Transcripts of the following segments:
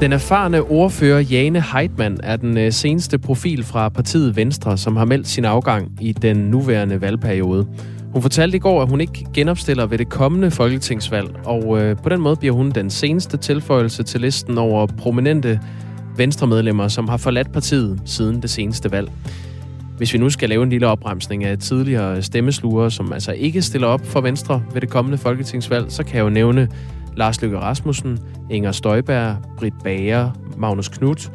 Den erfarne ordfører Jane Heitmann er den øh, seneste profil fra partiet Venstre, som har meldt sin afgang i den nuværende valgperiode. Hun fortalte i går, at hun ikke genopstiller ved det kommende folketingsvalg, og øh, på den måde bliver hun den seneste tilføjelse til listen over prominente venstremedlemmer, som har forladt partiet siden det seneste valg. Hvis vi nu skal lave en lille opremsning af tidligere stemmesluger, som altså ikke stiller op for Venstre ved det kommende folketingsvalg, så kan jeg jo nævne Lars Løkke Rasmussen, Inger Støjberg, Britt Bager, Magnus Knudt,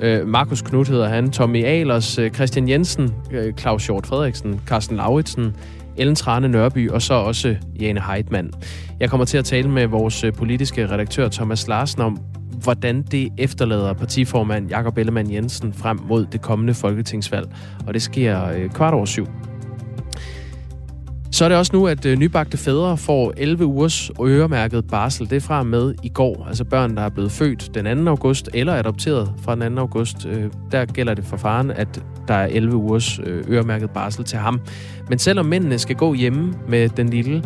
øh, Markus Knudt hedder han, Tommy Ahlers, øh, Christian Jensen, øh, Claus Hjort Frederiksen, Carsten Lauritsen, Ellen Trane Nørby og så også Jane Heitmann. Jeg kommer til at tale med vores øh, politiske redaktør Thomas Larsen om, hvordan det efterlader partiformand Jakob Ellemann Jensen frem mod det kommende folketingsvalg. Og det sker øh, kvart over syv. Så er det også nu, at øh, nybagte fædre får 11 ugers øremærket barsel. Det er fra med i går. Altså børn, der er blevet født den 2. august eller adopteret fra den 2. august. Øh, der gælder det for faren, at der er 11 ugers øh, øremærket barsel til ham. Men selvom mændene skal gå hjemme med den lille,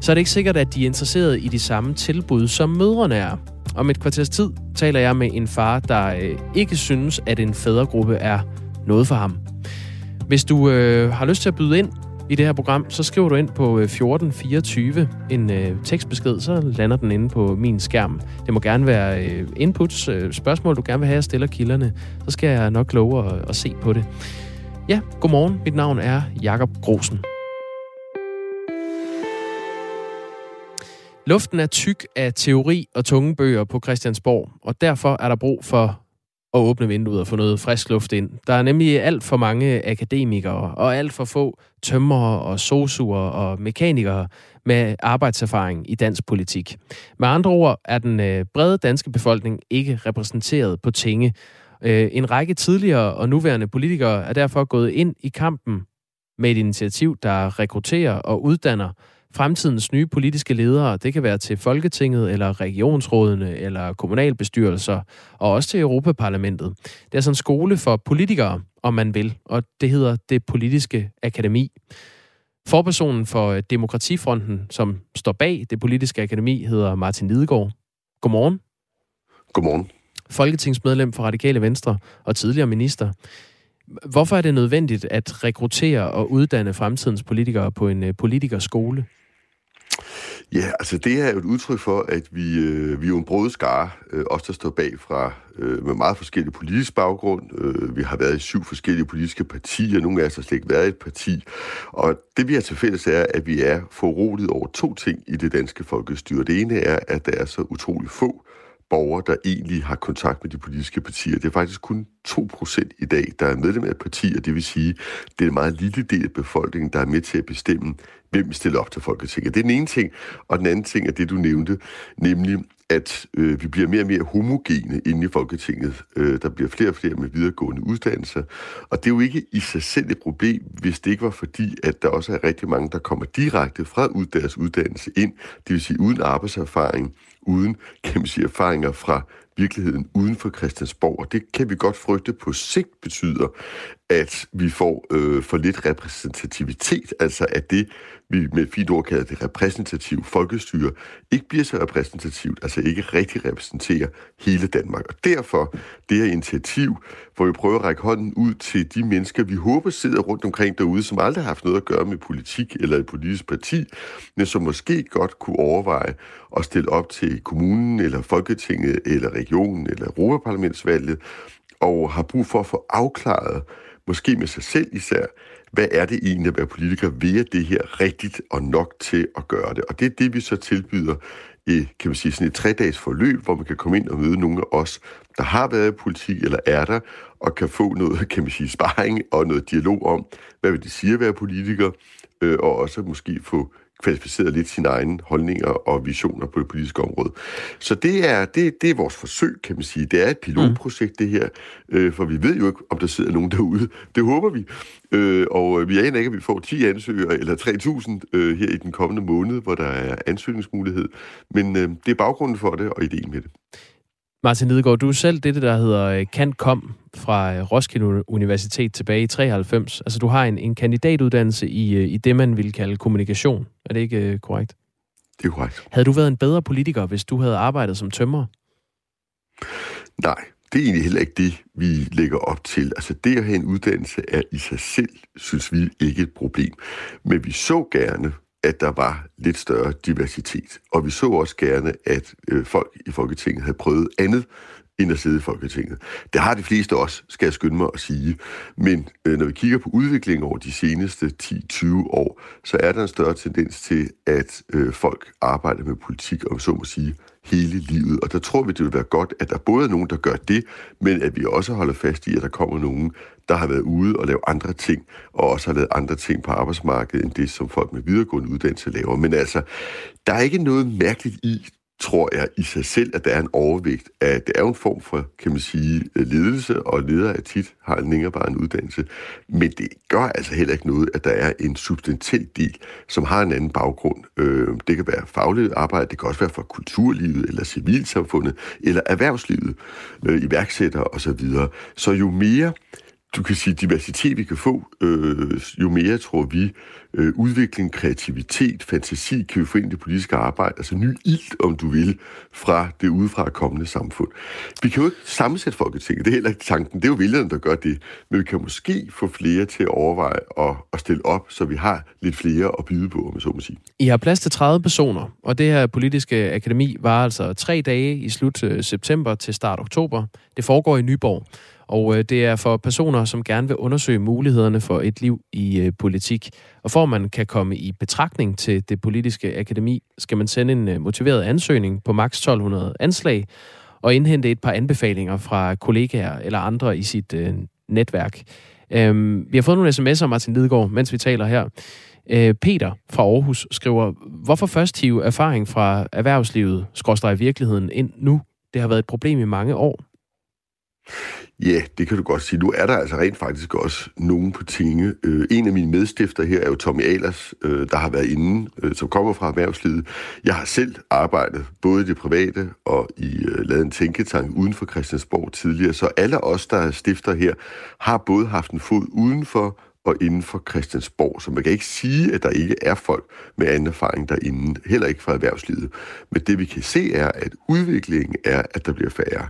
så er det ikke sikkert, at de er interesseret i de samme tilbud, som mødrene er. Om et kvarters tid taler jeg med en far, der ikke synes, at en fædregruppe er noget for ham. Hvis du øh, har lyst til at byde ind i det her program, så skriver du ind på øh, 1424 en øh, tekstbesked, så lander den inde på min skærm. Det må gerne være øh, inputs, øh, spørgsmål, du gerne vil have, jeg stiller kilderne. Så skal jeg nok love at, at se på det. Ja, godmorgen. Mit navn er Jakob Grosen. Luften er tyk af teori og tunge bøger på Christiansborg, og derfor er der brug for at åbne vinduet og få noget frisk luft ind. Der er nemlig alt for mange akademikere og alt for få tømrere og sosuer og mekanikere med arbejdserfaring i dansk politik. Med andre ord er den øh, brede danske befolkning ikke repræsenteret på tinge. Øh, en række tidligere og nuværende politikere er derfor gået ind i kampen med et initiativ, der rekrutterer og uddanner fremtidens nye politiske ledere. Det kan være til Folketinget, eller regionsrådene, eller kommunalbestyrelser, og også til Europaparlamentet. Det er sådan en skole for politikere, om man vil, og det hedder det politiske akademi. Forpersonen for Demokratifronten, som står bag det politiske akademi, hedder Martin Lidegaard. Godmorgen. Godmorgen. Folketingsmedlem for Radikale Venstre og tidligere minister. Hvorfor er det nødvendigt at rekruttere og uddanne fremtidens politikere på en øh, politikerskole? Ja, altså det er jo et udtryk for, at vi, øh, vi er jo en brød skare, øh, os der står bag fra øh, med meget forskellige politisk baggrund. Øh, vi har været i syv forskellige politiske partier, nogle af os har slet ikke været i et parti. Og det vi har til fælles er, at vi er foruroliget over to ting i det danske folkestyre. Det ene er, at der er så utrolig få borgere, der egentlig har kontakt med de politiske partier. Det er faktisk kun 2% i dag, der er medlem af partier, det vil sige, det er en meget lille del af befolkningen, der er med til at bestemme, hvem vi stiller op til Folketinget. Det er den ene ting, og den anden ting er det, du nævnte, nemlig at øh, vi bliver mere og mere homogene inde i Folketinget. Øh, der bliver flere og flere med videregående uddannelser, og det er jo ikke i sig selv et problem, hvis det ikke var fordi, at der også er rigtig mange, der kommer direkte fra deres uddannelse ind, det vil sige uden arbejdserfaring, uden, kan man sige, erfaringer fra virkeligheden uden for Christiansborg. Og det kan vi godt frygte på sigt betyder, at vi får øh, for lidt repræsentativitet, altså at det, vi med fint ord kalder det repræsentative folkestyre, ikke bliver så repræsentativt, altså ikke rigtig repræsenterer hele Danmark. Og derfor det her initiativ, hvor vi prøver at række hånden ud til de mennesker, vi håber sidder rundt omkring derude, som aldrig har haft noget at gøre med politik eller et politisk parti, men som måske godt kunne overveje at stille op til kommunen eller Folketinget eller regionen eller Europaparlamentsvalget, og har brug for at få afklaret, måske med sig selv især, hvad er det egentlig at være politiker? Vil det her rigtigt og nok til at gøre det? Og det er det, vi så tilbyder i, kan man sige, sådan et tre-dages forløb, hvor man kan komme ind og møde nogle af os, der har været i politik eller er der, og kan få noget, kan man sige, sparring og noget dialog om, hvad vil det sige at være politiker, øh, og også måske få kvalificeret lidt sine egne holdninger og visioner på det politiske område. Så det er, det, det er vores forsøg, kan man sige. Det er et pilotprojekt, det her, øh, for vi ved jo ikke, om der sidder nogen derude. Det håber vi. Øh, og vi aner ikke, at vi får 10 ansøgere eller 3.000 øh, her i den kommende måned, hvor der er ansøgningsmulighed. Men øh, det er baggrunden for det og ideen med det. Martin Lidegaard, du er selv det, der hedder Kant øh, Kom fra øh, Roskilde Universitet tilbage i 93. Altså, du har en, en kandidatuddannelse i, øh, i det, man vil kalde kommunikation. Er det ikke uh, korrekt? Det er korrekt. Havde du været en bedre politiker, hvis du havde arbejdet som tømrer? Nej, det er egentlig heller ikke det, vi lægger op til. Altså det at have en uddannelse er i sig selv, synes vi, ikke et problem. Men vi så gerne, at der var lidt større diversitet. Og vi så også gerne, at øh, folk i Folketinget havde prøvet andet end at sidde i Folketinget. Det har de fleste også, skal jeg skynde mig at sige. Men øh, når vi kigger på udviklingen over de seneste 10-20 år, så er der en større tendens til, at øh, folk arbejder med politik, om så må sige, hele livet. Og der tror vi, det vil være godt, at der både er nogen, der gør det, men at vi også holder fast i, at der kommer nogen, der har været ude og lave andre ting, og også har lavet andre ting på arbejdsmarkedet, end det, som folk med videregående uddannelse laver. Men altså, der er ikke noget mærkeligt i, tror jeg i sig selv, at der er en overvægt af, det er jo en form for, kan man sige, øh, ledelse, og ledere af tit har en længerevarende uddannelse, men det gør altså heller ikke noget, at der er en substantiel del, som har en anden baggrund. Øh, det kan være fagligt arbejde, det kan også være fra kulturlivet, eller civilsamfundet, eller erhvervslivet, øh, iværksættere osv. Så jo mere du kan sige, diversitet, vi kan få, øh, jo mere, tror vi, øh, udvikling, kreativitet, fantasi, kan vi få ind i det politiske arbejde, altså ny ild, om du vil, fra det udefra kommende samfund. Vi kan jo ikke sammensætte Folketinget, det er heller ikke tanken, det er jo vælgerne, der gør det, men vi kan måske få flere til at overveje og, og stille op, så vi har lidt flere at byde på, om så må sige. I har plads til 30 personer, og det her politiske akademi var altså tre dage i slut øh, september til start oktober. Det foregår i Nyborg. Og øh, det er for personer, som gerne vil undersøge mulighederne for et liv i øh, politik. Og for at man kan komme i betragtning til det politiske akademi, skal man sende en øh, motiveret ansøgning på maks 1200 anslag og indhente et par anbefalinger fra kollegaer eller andre i sit øh, netværk. Øhm, vi har fået nogle sms'er, Martin Lidegaard, mens vi taler her. Øh, Peter fra Aarhus skriver, hvorfor først hive erfaring fra erhvervslivet, skråstrej i virkeligheden, ind nu? Det har været et problem i mange år. Ja, det kan du godt sige. Nu er der altså rent faktisk også nogen på tinge. Øh, en af mine medstifter her er jo Tommy Alers, øh, der har været inde, øh, som kommer fra erhvervslivet. Jeg har selv arbejdet både i det private og i øh, lavet en tænketank uden for Christiansborg tidligere, så alle os, der er stifter her, har både haft en fod udenfor og inden for Christiansborg. Så man kan ikke sige, at der ikke er folk med anden erfaring derinde, heller ikke fra erhvervslivet. Men det vi kan se er, at udviklingen er, at der bliver færre.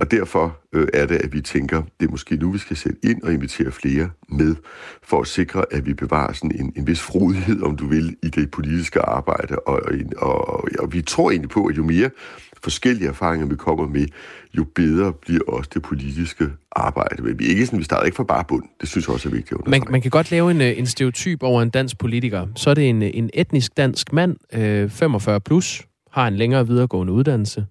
Og derfor øh, er det, at vi tænker, det er måske nu, vi skal sætte ind og invitere flere med, for at sikre, at vi bevarer sådan en, en vis frodighed, om du vil, i det politiske arbejde. Og, og, og, og vi tror egentlig på, at jo mere forskellige erfaringer, vi kommer med, jo bedre bliver også det politiske arbejde. Men vi, er ikke sådan, vi starter ikke fra bare bund. Det synes jeg også er vigtigt. Man, man kan godt lave en, øh, en stereotyp over en dansk politiker. Så er det en, en etnisk dansk mand, øh, 45 plus, har en længere videregående uddannelse,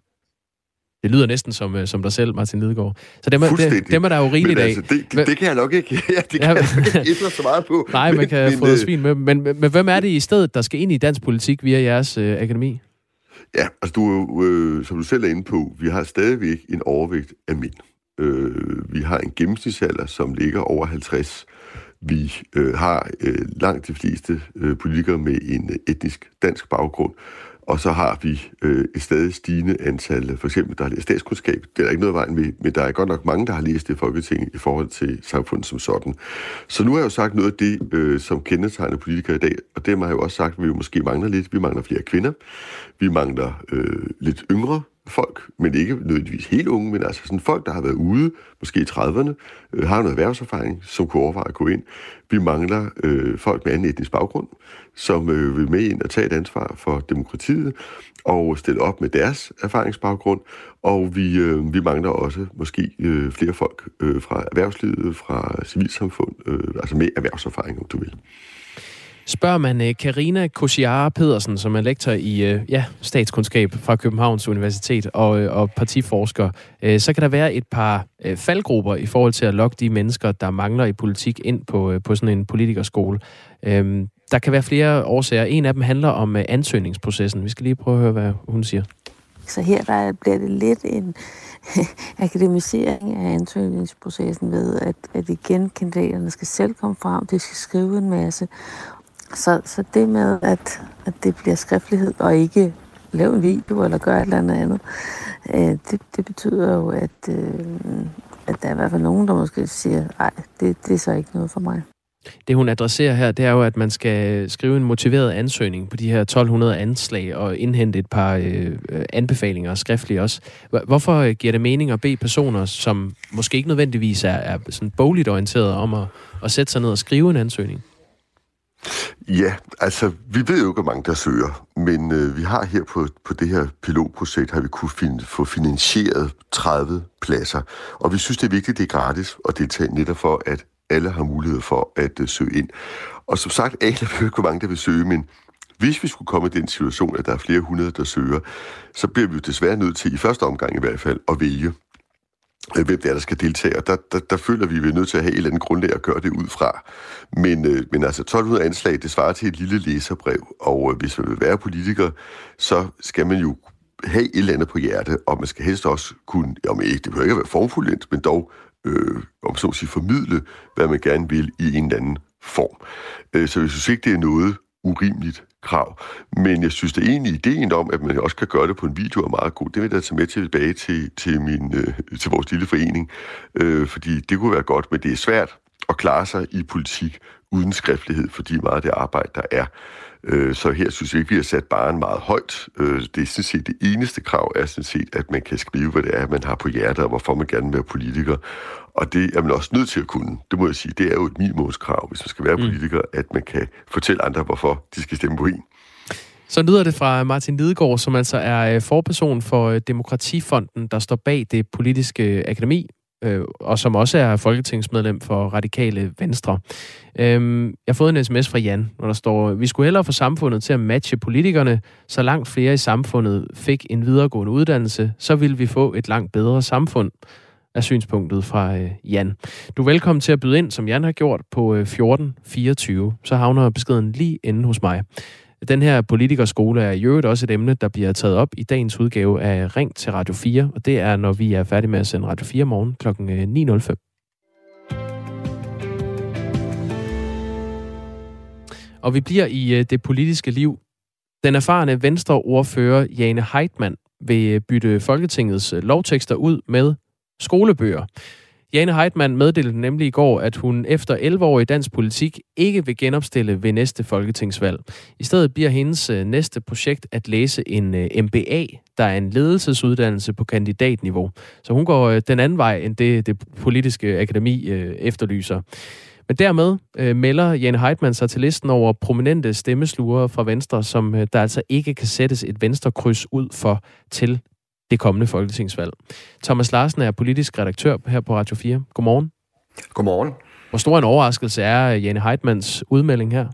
det lyder næsten som, øh, som dig selv, Martin Lidegaard. Så dem det, dem er der jo rigeligt altså, det, det, det kan jeg nok ikke, ja, det kan ja, jeg nok ikke så meget på. Nej, men, man kan men, få øh, svin med. Men, men, men hvem er det i stedet, der skal ind i dansk politik via jeres øh, akademi? Ja, altså du, øh, som du selv er inde på, vi har stadigvæk en overvægt af mænd. Øh, vi har en gennemsnitsalder, som ligger over 50. Vi øh, har øh, langt de fleste øh, politikere med en øh, etnisk dansk baggrund. Og så har vi øh, et stadig stigende antal, for eksempel, der har læst statskundskab. Det er der ikke noget vejen med, men der er godt nok mange, der har læst det i Folketinget i forhold til samfundet som sådan. Så nu har jeg jo sagt noget af det, øh, som kendetegner politikere i dag, og det har jeg jo også sagt, at vi jo måske mangler lidt. Vi mangler flere kvinder. Vi mangler øh, lidt yngre folk, men ikke nødvendigvis helt unge, men altså sådan folk, der har været ude, måske i 30'erne, øh, har noget erhvervserfaring, som kunne overveje at gå ind. Vi mangler øh, folk med anden etnisk baggrund, som øh, vil med ind og tage et ansvar for demokratiet og stille op med deres erfaringsbaggrund. Og vi, øh, vi mangler også måske øh, flere folk øh, fra erhvervslivet, fra civilsamfund, øh, altså med erhvervserfaring, om du vil. Spørger man øh, Karina Kosiara Pedersen, som er lektor i øh, ja, statskundskab fra Københavns Universitet og, øh, og partiforsker, så kan der være et par faldgrupper i forhold til at lokke de mennesker, der mangler i politik ind på, på sådan en politikerskole. Øhm, der kan være flere årsager. En af dem handler om ansøgningsprocessen. Vi skal lige prøve at høre, hvad hun siger. Så her der bliver det lidt en akademisering af ansøgningsprocessen ved, at, at igen kandidaterne skal selv komme frem, de skal skrive en masse, så, så det med, at, at det bliver skriftlighed og ikke lave en video eller gøre et eller andet andet, øh, det, det betyder jo, at, øh, at der er i hvert fald nogen, der måske siger, nej, det, det er så ikke noget for mig. Det hun adresserer her, det er jo, at man skal skrive en motiveret ansøgning på de her 1200 anslag og indhente et par øh, anbefalinger skriftligt også. Hvorfor øh, giver det mening at bede personer, som måske ikke nødvendigvis er, er sådan bogligt orienteret om at, at sætte sig ned og skrive en ansøgning? Ja, altså, vi ved jo ikke, hvor mange der søger, men øh, vi har her på, på det her pilotprojekt, har vi kunne finde, få finansieret 30 pladser, og vi synes, det er vigtigt, at det er gratis at deltage netop for, at alle har mulighed for at øh, søge ind. Og som sagt, aner vi ikke, hvor mange der vil søge, men hvis vi skulle komme i den situation, at der er flere hundrede, der søger, så bliver vi jo desværre nødt til, i første omgang i hvert fald, at vælge, Øh, hvem det er, der skal deltage. Og der, der, der føler vi, at vi er nødt til at have et eller andet grundlag at gøre det ud fra. Men, øh, men altså 1200 anslag, det svarer til et lille læserbrev, og øh, hvis man vil være politiker, så skal man jo have et eller andet på hjerte, og man skal helst også kunne, om ikke, det behøver ikke at være formfuldt, men dog øh, om så at sige, formidle, hvad man gerne vil i en eller anden form. Øh, så jeg synes ikke, det er noget urimeligt krav. Men jeg synes, det er egentlig ideen om, at man også kan gøre det på en video, er meget god. Det vil jeg tage med tilbage til, til, min, øh, til vores lille forening, øh, fordi det kunne være godt, men det er svært at klare sig i politik uden skriftlighed, fordi meget af det arbejde, der er. Øh, så her synes jeg ikke, vi har sat baren meget højt. Øh, det er sådan set det eneste krav, er sådan set, at man kan skrive, hvad det er, man har på hjertet, og hvorfor man gerne vil være politiker. Og det er man også nødt til at kunne. Det må jeg sige, det er jo et minimumskrav, hvis man skal være mm. politiker, at man kan fortælle andre, hvorfor de skal stemme på en. Så lyder det fra Martin Lidegaard, som altså er øh, forperson for øh, Demokratifonden, der står bag det politiske akademi, øh, og som også er folketingsmedlem for Radikale Venstre. Øhm, jeg har fået en sms fra Jan, hvor der står, vi skulle hellere få samfundet til at matche politikerne, så langt flere i samfundet fik en videregående uddannelse, så ville vi få et langt bedre samfund er synspunktet fra øh, Jan. Du er velkommen til at byde ind, som Jan har gjort, på øh, 1424. Så havner beskeden lige inde hos mig. Den her politikerskole er i øvrigt også et emne, der bliver taget op i dagens udgave af Ring til Radio 4, og det er, når vi er færdige med at sende Radio 4 morgen kl. 9.05. Øh, og vi bliver i øh, det politiske liv. Den erfarne Venstre-ordfører Jane Heitmann vil øh, bytte Folketingets lovtekster ud med skolebøger. Jane Heitmann meddelte nemlig i går, at hun efter 11 år i dansk politik ikke vil genopstille ved næste folketingsvalg. I stedet bliver hendes øh, næste projekt at læse en øh, MBA, der er en ledelsesuddannelse på kandidatniveau. Så hun går øh, den anden vej, end det, det politiske akademi efterlyser. Men dermed øh, melder Jane Heitmann sig til listen over prominente stemmeslugere fra Venstre, som øh, der altså ikke kan sættes et venstrekryds ud for til det kommende folketingsvalg. Thomas Larsen er politisk redaktør her på Radio 4. Godmorgen. Godmorgen. Hvor stor en overraskelse er Jane Heitmans udmelding her?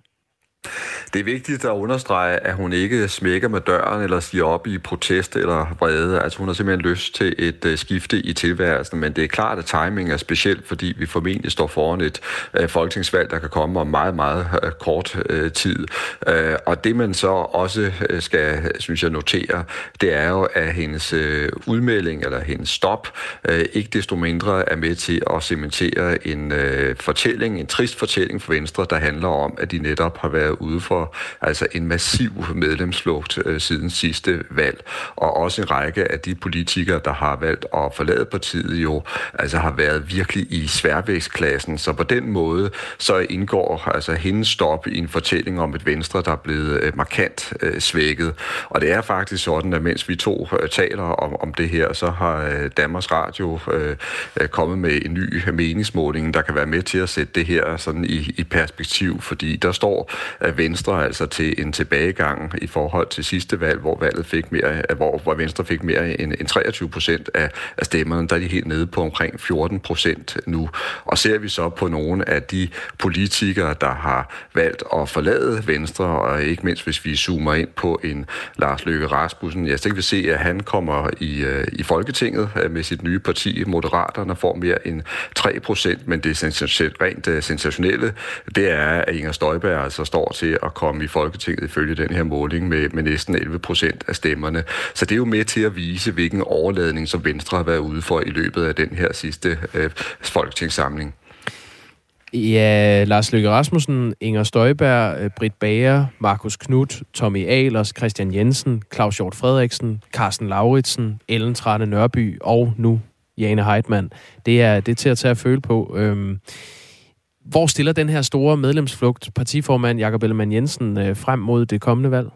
Det er vigtigt at understrege, at hun ikke smækker med døren eller siger op i protest eller vrede. Altså hun har simpelthen lyst til et uh, skifte i tilværelsen, men det er klart, at timing er specielt, fordi vi formentlig står foran et uh, folketingsvalg, der kan komme om meget, meget uh, kort uh, tid. Uh, og det man så også uh, skal, synes jeg, notere, det er jo, at hendes uh, udmelding eller hendes stop uh, ikke desto mindre er med til at cementere en uh, fortælling, en trist fortælling for Venstre, der handler om, at de netop har været ude for altså en massiv medlemsflugt øh, siden sidste valg. Og også en række af de politikere, der har valgt at forlade partiet jo, altså har været virkelig i sværvægtsklassen. Så på den måde, så indgår altså hendes stop i en fortælling om et Venstre, der er blevet øh, markant øh, svækket. Og det er faktisk sådan, at mens vi to øh, taler om, om det her, så har øh, Danmarks Radio øh, øh kommet med en ny meningsmåling, der kan være med til at sætte det her sådan i, i perspektiv, fordi der står af Venstre altså til en tilbagegang i forhold til sidste valg, hvor valget fik mere, hvor, hvor Venstre fik mere end, end 23 procent af, af stemmerne. Der er de helt nede på omkring 14 procent nu. Og ser vi så på nogle af de politikere, der har valgt at forlade Venstre, og ikke mindst hvis vi zoomer ind på en Lars Løkke Rasmussen, jeg kan vi se, at han kommer i, øh, i Folketinget øh, med sit nye parti, Moderaterne, får mere end 3 procent, men det er rent øh, sensationelle, det er, at Inger Støjberg altså står til at komme i Folketinget ifølge den her måling med, med næsten 11 procent af stemmerne. Så det er jo med til at vise, hvilken overladning, som Venstre har været ude for i løbet af den her sidste øh, folketingssamling. Ja, Lars Løkke Rasmussen, Inger Støjberg, øh, Britt Bager, Markus Knudt, Tommy Ahlers, Christian Jensen, Claus Hjort Frederiksen, Carsten Lauritsen, Ellen Trane Nørby og nu Jane Heitmann. Det er, det er til at tage at føle på. Øhm, hvor stiller den her store medlemsflugt partiformand Jakob Ellemann Jensen øh, frem mod det kommende valg?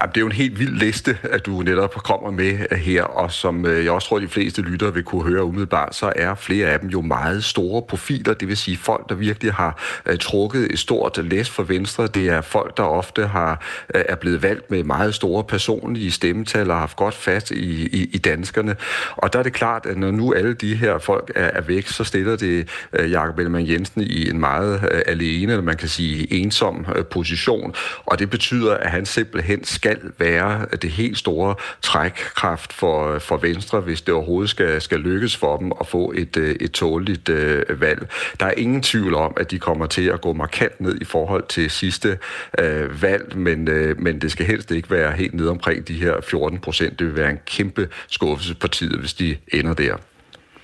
Ja, det er jo en helt vild liste, at du netop kommer med øh, her, og som øh, jeg også tror, de fleste lyttere vil kunne høre umiddelbart, så er flere af dem jo meget store profiler, det vil sige folk, der virkelig har øh, trukket et stort læs for Venstre. Det er folk, der ofte har er blevet valgt med meget store personlige stemmetal og har haft godt fat i, i, i danskerne. Og der er det klart, at når nu alle de her folk er, er væk, så stiller det Jakob Ellemann Jensen i en meget alene, eller man kan sige ensom position, og det betyder, at han simpelthen simpelthen skal være det helt store trækkraft for, for Venstre, hvis det overhovedet skal, skal lykkes for dem at få et, øh, et tåligt øh, valg. Der er ingen tvivl om, at de kommer til at gå markant ned i forhold til sidste øh, valg, men, øh, men det skal helst ikke være helt ned omkring de her 14 procent. Det vil være en kæmpe skuffelse på tiden, hvis de ender der.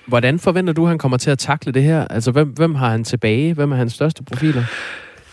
Hvordan forventer du, at han kommer til at takle det her? Altså, hvem, hvem har han tilbage? Hvem er hans største profiler?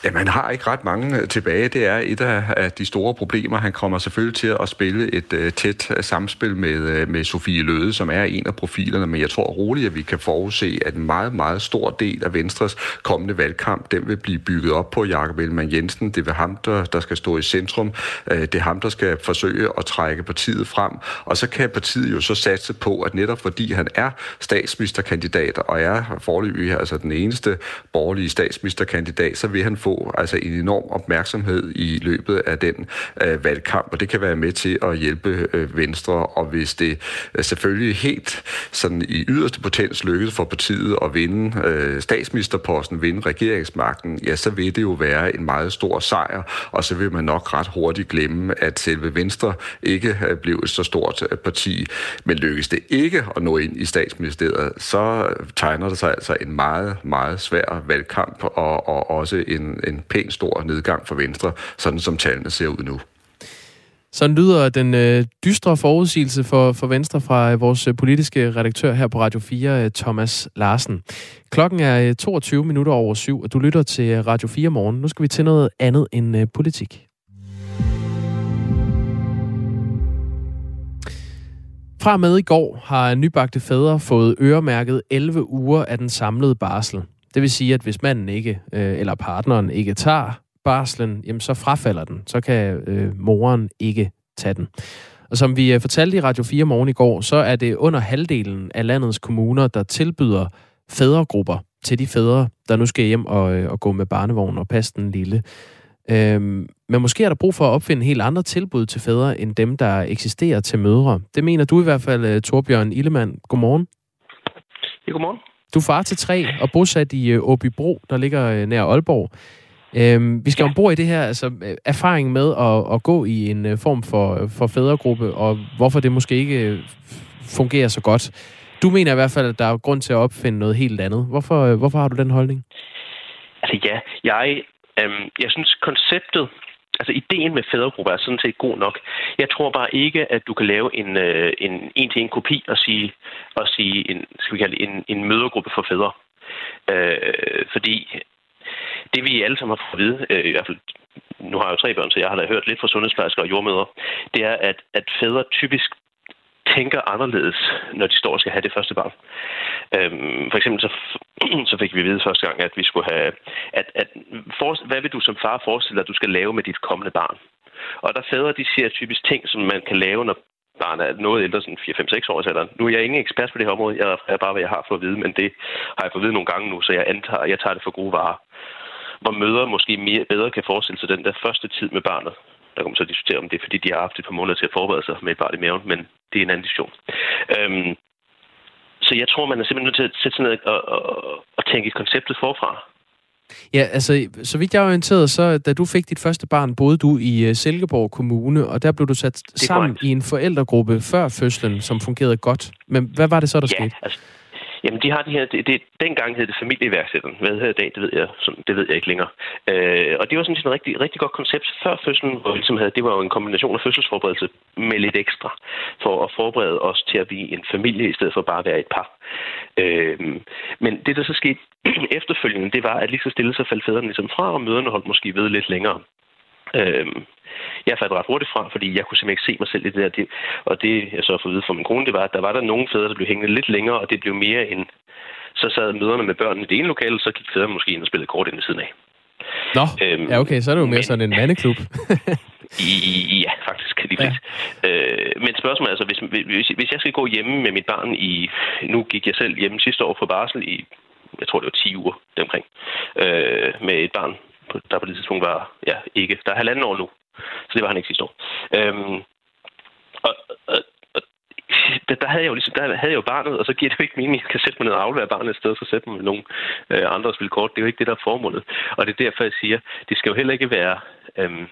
Ja, man har ikke ret mange øh, tilbage. Det er et af, de store problemer. Han kommer selvfølgelig til at spille et uh, tæt øh, samspil med, uh, med Sofie Løde, som er en af profilerne, men jeg tror roligt, at vi kan forudse, at en meget, meget stor del af Venstres kommende valgkamp, den vil blive bygget op på Jakob Ellemann Jensen. Det er ham, der, der skal stå i centrum. Uh, det er ham, der skal forsøge at trække partiet frem. Og så kan partiet jo så satse på, at netop fordi han er statsministerkandidat og er forløbig altså den eneste borgerlige statsministerkandidat, så vil han få altså en enorm opmærksomhed i løbet af den øh, valgkamp, og det kan være med til at hjælpe øh, Venstre, og hvis det øh, selvfølgelig helt sådan i yderste potens lykkes for partiet at vinde øh, statsministerposten, vinde regeringsmagten, ja, så vil det jo være en meget stor sejr, og så vil man nok ret hurtigt glemme, at selve Venstre ikke øh, blev et så stort øh, parti. Men lykkes det ikke at nå ind i statsministeriet, så øh, tegner der sig altså en meget, meget svær valgkamp, og, og også en, en pæn stor nedgang for Venstre, sådan som tallene ser ud nu. Sådan lyder den øh, dystre forudsigelse for, for Venstre fra øh, vores øh, politiske redaktør her på Radio 4, øh, Thomas Larsen. Klokken er øh, 22 minutter over syv, og du lytter til øh, Radio 4 morgen. Nu skal vi til noget andet end øh, politik. Fra med i går har nybagte fædre fået øremærket 11 uger af den samlede barsel. Det vil sige, at hvis manden ikke, øh, eller partneren ikke tager barslen, jamen så frafalder den. Så kan øh, moren ikke tage den. Og som vi øh, fortalte i Radio 4 morgen i går, så er det under halvdelen af landets kommuner, der tilbyder fædregrupper til de fædre, der nu skal hjem og, øh, og gå med barnevogn og passe den lille. Øhm, men måske er der brug for at opfinde helt andre tilbud til fædre, end dem, der eksisterer til mødre. Det mener du i hvert fald, øh, Torbjørn Illemann. Godmorgen. Ja, godmorgen. Du er far til tre og bosat i øh, Åbybro, der ligger øh, nær Aalborg. Øhm, vi skal ja. ombord i det her, altså øh, erfaring med at, at gå i en form for, for fædregruppe, og hvorfor det måske ikke fungerer så godt. Du mener i hvert fald, at der er grund til at opfinde noget helt andet. Hvorfor, hvorfor har du den holdning? Altså ja, jeg, øhm, jeg synes konceptet Altså, ideen med fædregrupper er sådan set god nok. Jeg tror bare ikke, at du kan lave en, øh, en en-til-en kopi og sige, og sige en, skal vi kalde det, en, en mødergruppe for fædre. Øh, fordi det vi alle sammen har fået at vide, øh, i hvert fald nu har jeg jo tre børn, så jeg har da hørt lidt fra sundhedsplejersker og jordmøder, det er, at, at fædre typisk tænker anderledes, når de står og skal have det første barn. Øhm, for eksempel så, så fik vi at vide første gang, at vi skulle have... At, at for, hvad vil du som far forestille dig, at du skal lave med dit kommende barn? Og der fædre, de siger typisk ting, som man kan lave, når barnet er noget ældre, sådan 4-5-6 år alderen. Nu er jeg ingen ekspert på det her område. Jeg er bare, hvad jeg har fået at vide, men det har jeg fået at vide nogle gange nu, så jeg antager, jeg tager det for gode varer. Hvor mødre måske mere, bedre kan forestille sig den der første tid med barnet, der kan man så diskutere, om det er, fordi de har haft et par måneder til at forberede sig med et barn i maven, men det er en anden diskussion. Øhm, så jeg tror, man er simpelthen nødt til at sætte sig ned og, og, og tænke konceptet forfra. Ja, altså, så vidt jeg er orienteret, så da du fik dit første barn, boede du i uh, Silkeborg Kommune, og der blev du sat sammen korrekt. i en forældregruppe før fødslen, som fungerede godt. Men hvad var det så, der ja, skete? Altså, Jamen, de har de her... Det, det, dengang hed det familieiværksætteren. Hvad hedder det i dag, det ved jeg, sådan, det ved jeg ikke længere. Øh, og det var sådan et rigtig, rigtig godt koncept før fødslen, hvor vi ligesom havde, det var jo en kombination af fødselsforberedelse med lidt ekstra, for at forberede os til at blive en familie, i stedet for bare at være et par. Øh, men det, der så skete efterfølgende, det var, at lige så stille så faldt fædrene ligesom fra, og møderne holdt måske ved lidt længere. Øh, jeg faldt ret hurtigt fra, fordi jeg kunne simpelthen ikke se mig selv i det der. Og det, jeg så har fået vide fra min kone, det var, at der var der nogle fædre, der blev hængende lidt længere, og det blev mere en så sad møderne med børnene i det ene lokale, så gik fædrene måske ind og spillede kort ind ved siden af. Nå, øhm, ja okay, så er det jo mere men, sådan en mandeklub. i, i, ja, faktisk. Lige ja. Øh, men spørgsmålet er altså, hvis, hvis, hvis jeg skal gå hjemme med mit barn i... Nu gik jeg selv hjemme sidste år på barsel i, jeg tror det var 10 uger omkring, øh, med et barn, der på det tidspunkt var, ja, ikke, der er halvanden år nu. Så det var han ikke sidste år. Øhm, og, og, og der, der, havde jeg jo ligesom, der havde jeg jo barnet, og så giver det jo ikke mening, at jeg kan sætte mig ned og aflevere barnet et sted, og så sætte mig med nogle øh, andre vilkår. Det er jo ikke det, der er formålet. Og det er derfor, jeg siger, det skal jo heller ikke være... Øhm,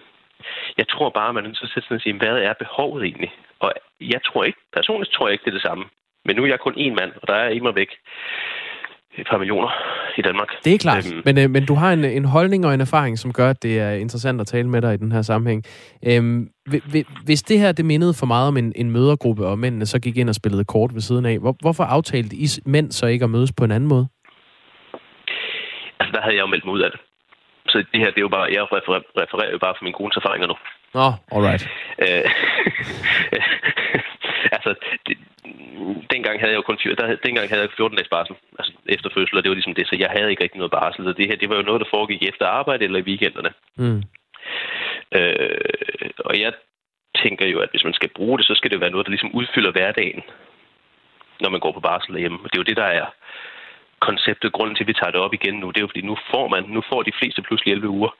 jeg tror bare, at man er nødt til at sætte sig og sige, hvad er behovet egentlig? Og jeg tror ikke, personligt tror jeg ikke, det er det samme. Men nu er jeg kun én mand, og der er i mig væk et par millioner i Danmark. Det er klart, øhm, men, øh, men du har en, en holdning og en erfaring, som gør, at det er interessant at tale med dig i den her sammenhæng. Øhm, hvis det her det mindede for meget om en, en mødergruppe, og mændene så gik ind og spillede kort ved siden af, hvor, hvorfor aftalte I mænd så ikke at mødes på en anden måde? Altså, der havde jeg jo meldt mig ud af det. Så det her, det er jo bare, jeg refererer, refererer jo bare for min kones erfaringer nu. Nå, oh, alright. Øh, altså, det, dengang havde jeg jo kun der, dengang havde jeg 14 dages barsel altså efter fødsel, og det var ligesom det, så jeg havde ikke rigtig noget barsel. Så det her, det var jo noget, der foregik efter arbejde eller i weekenderne. Mm. Øh, og jeg tænker jo, at hvis man skal bruge det, så skal det være noget, der ligesom udfylder hverdagen, når man går på barsel derhjemme. Og det er jo det, der er konceptet. Grunden til, at vi tager det op igen nu, det er jo, fordi nu får man, nu får de fleste pludselig 11 uger.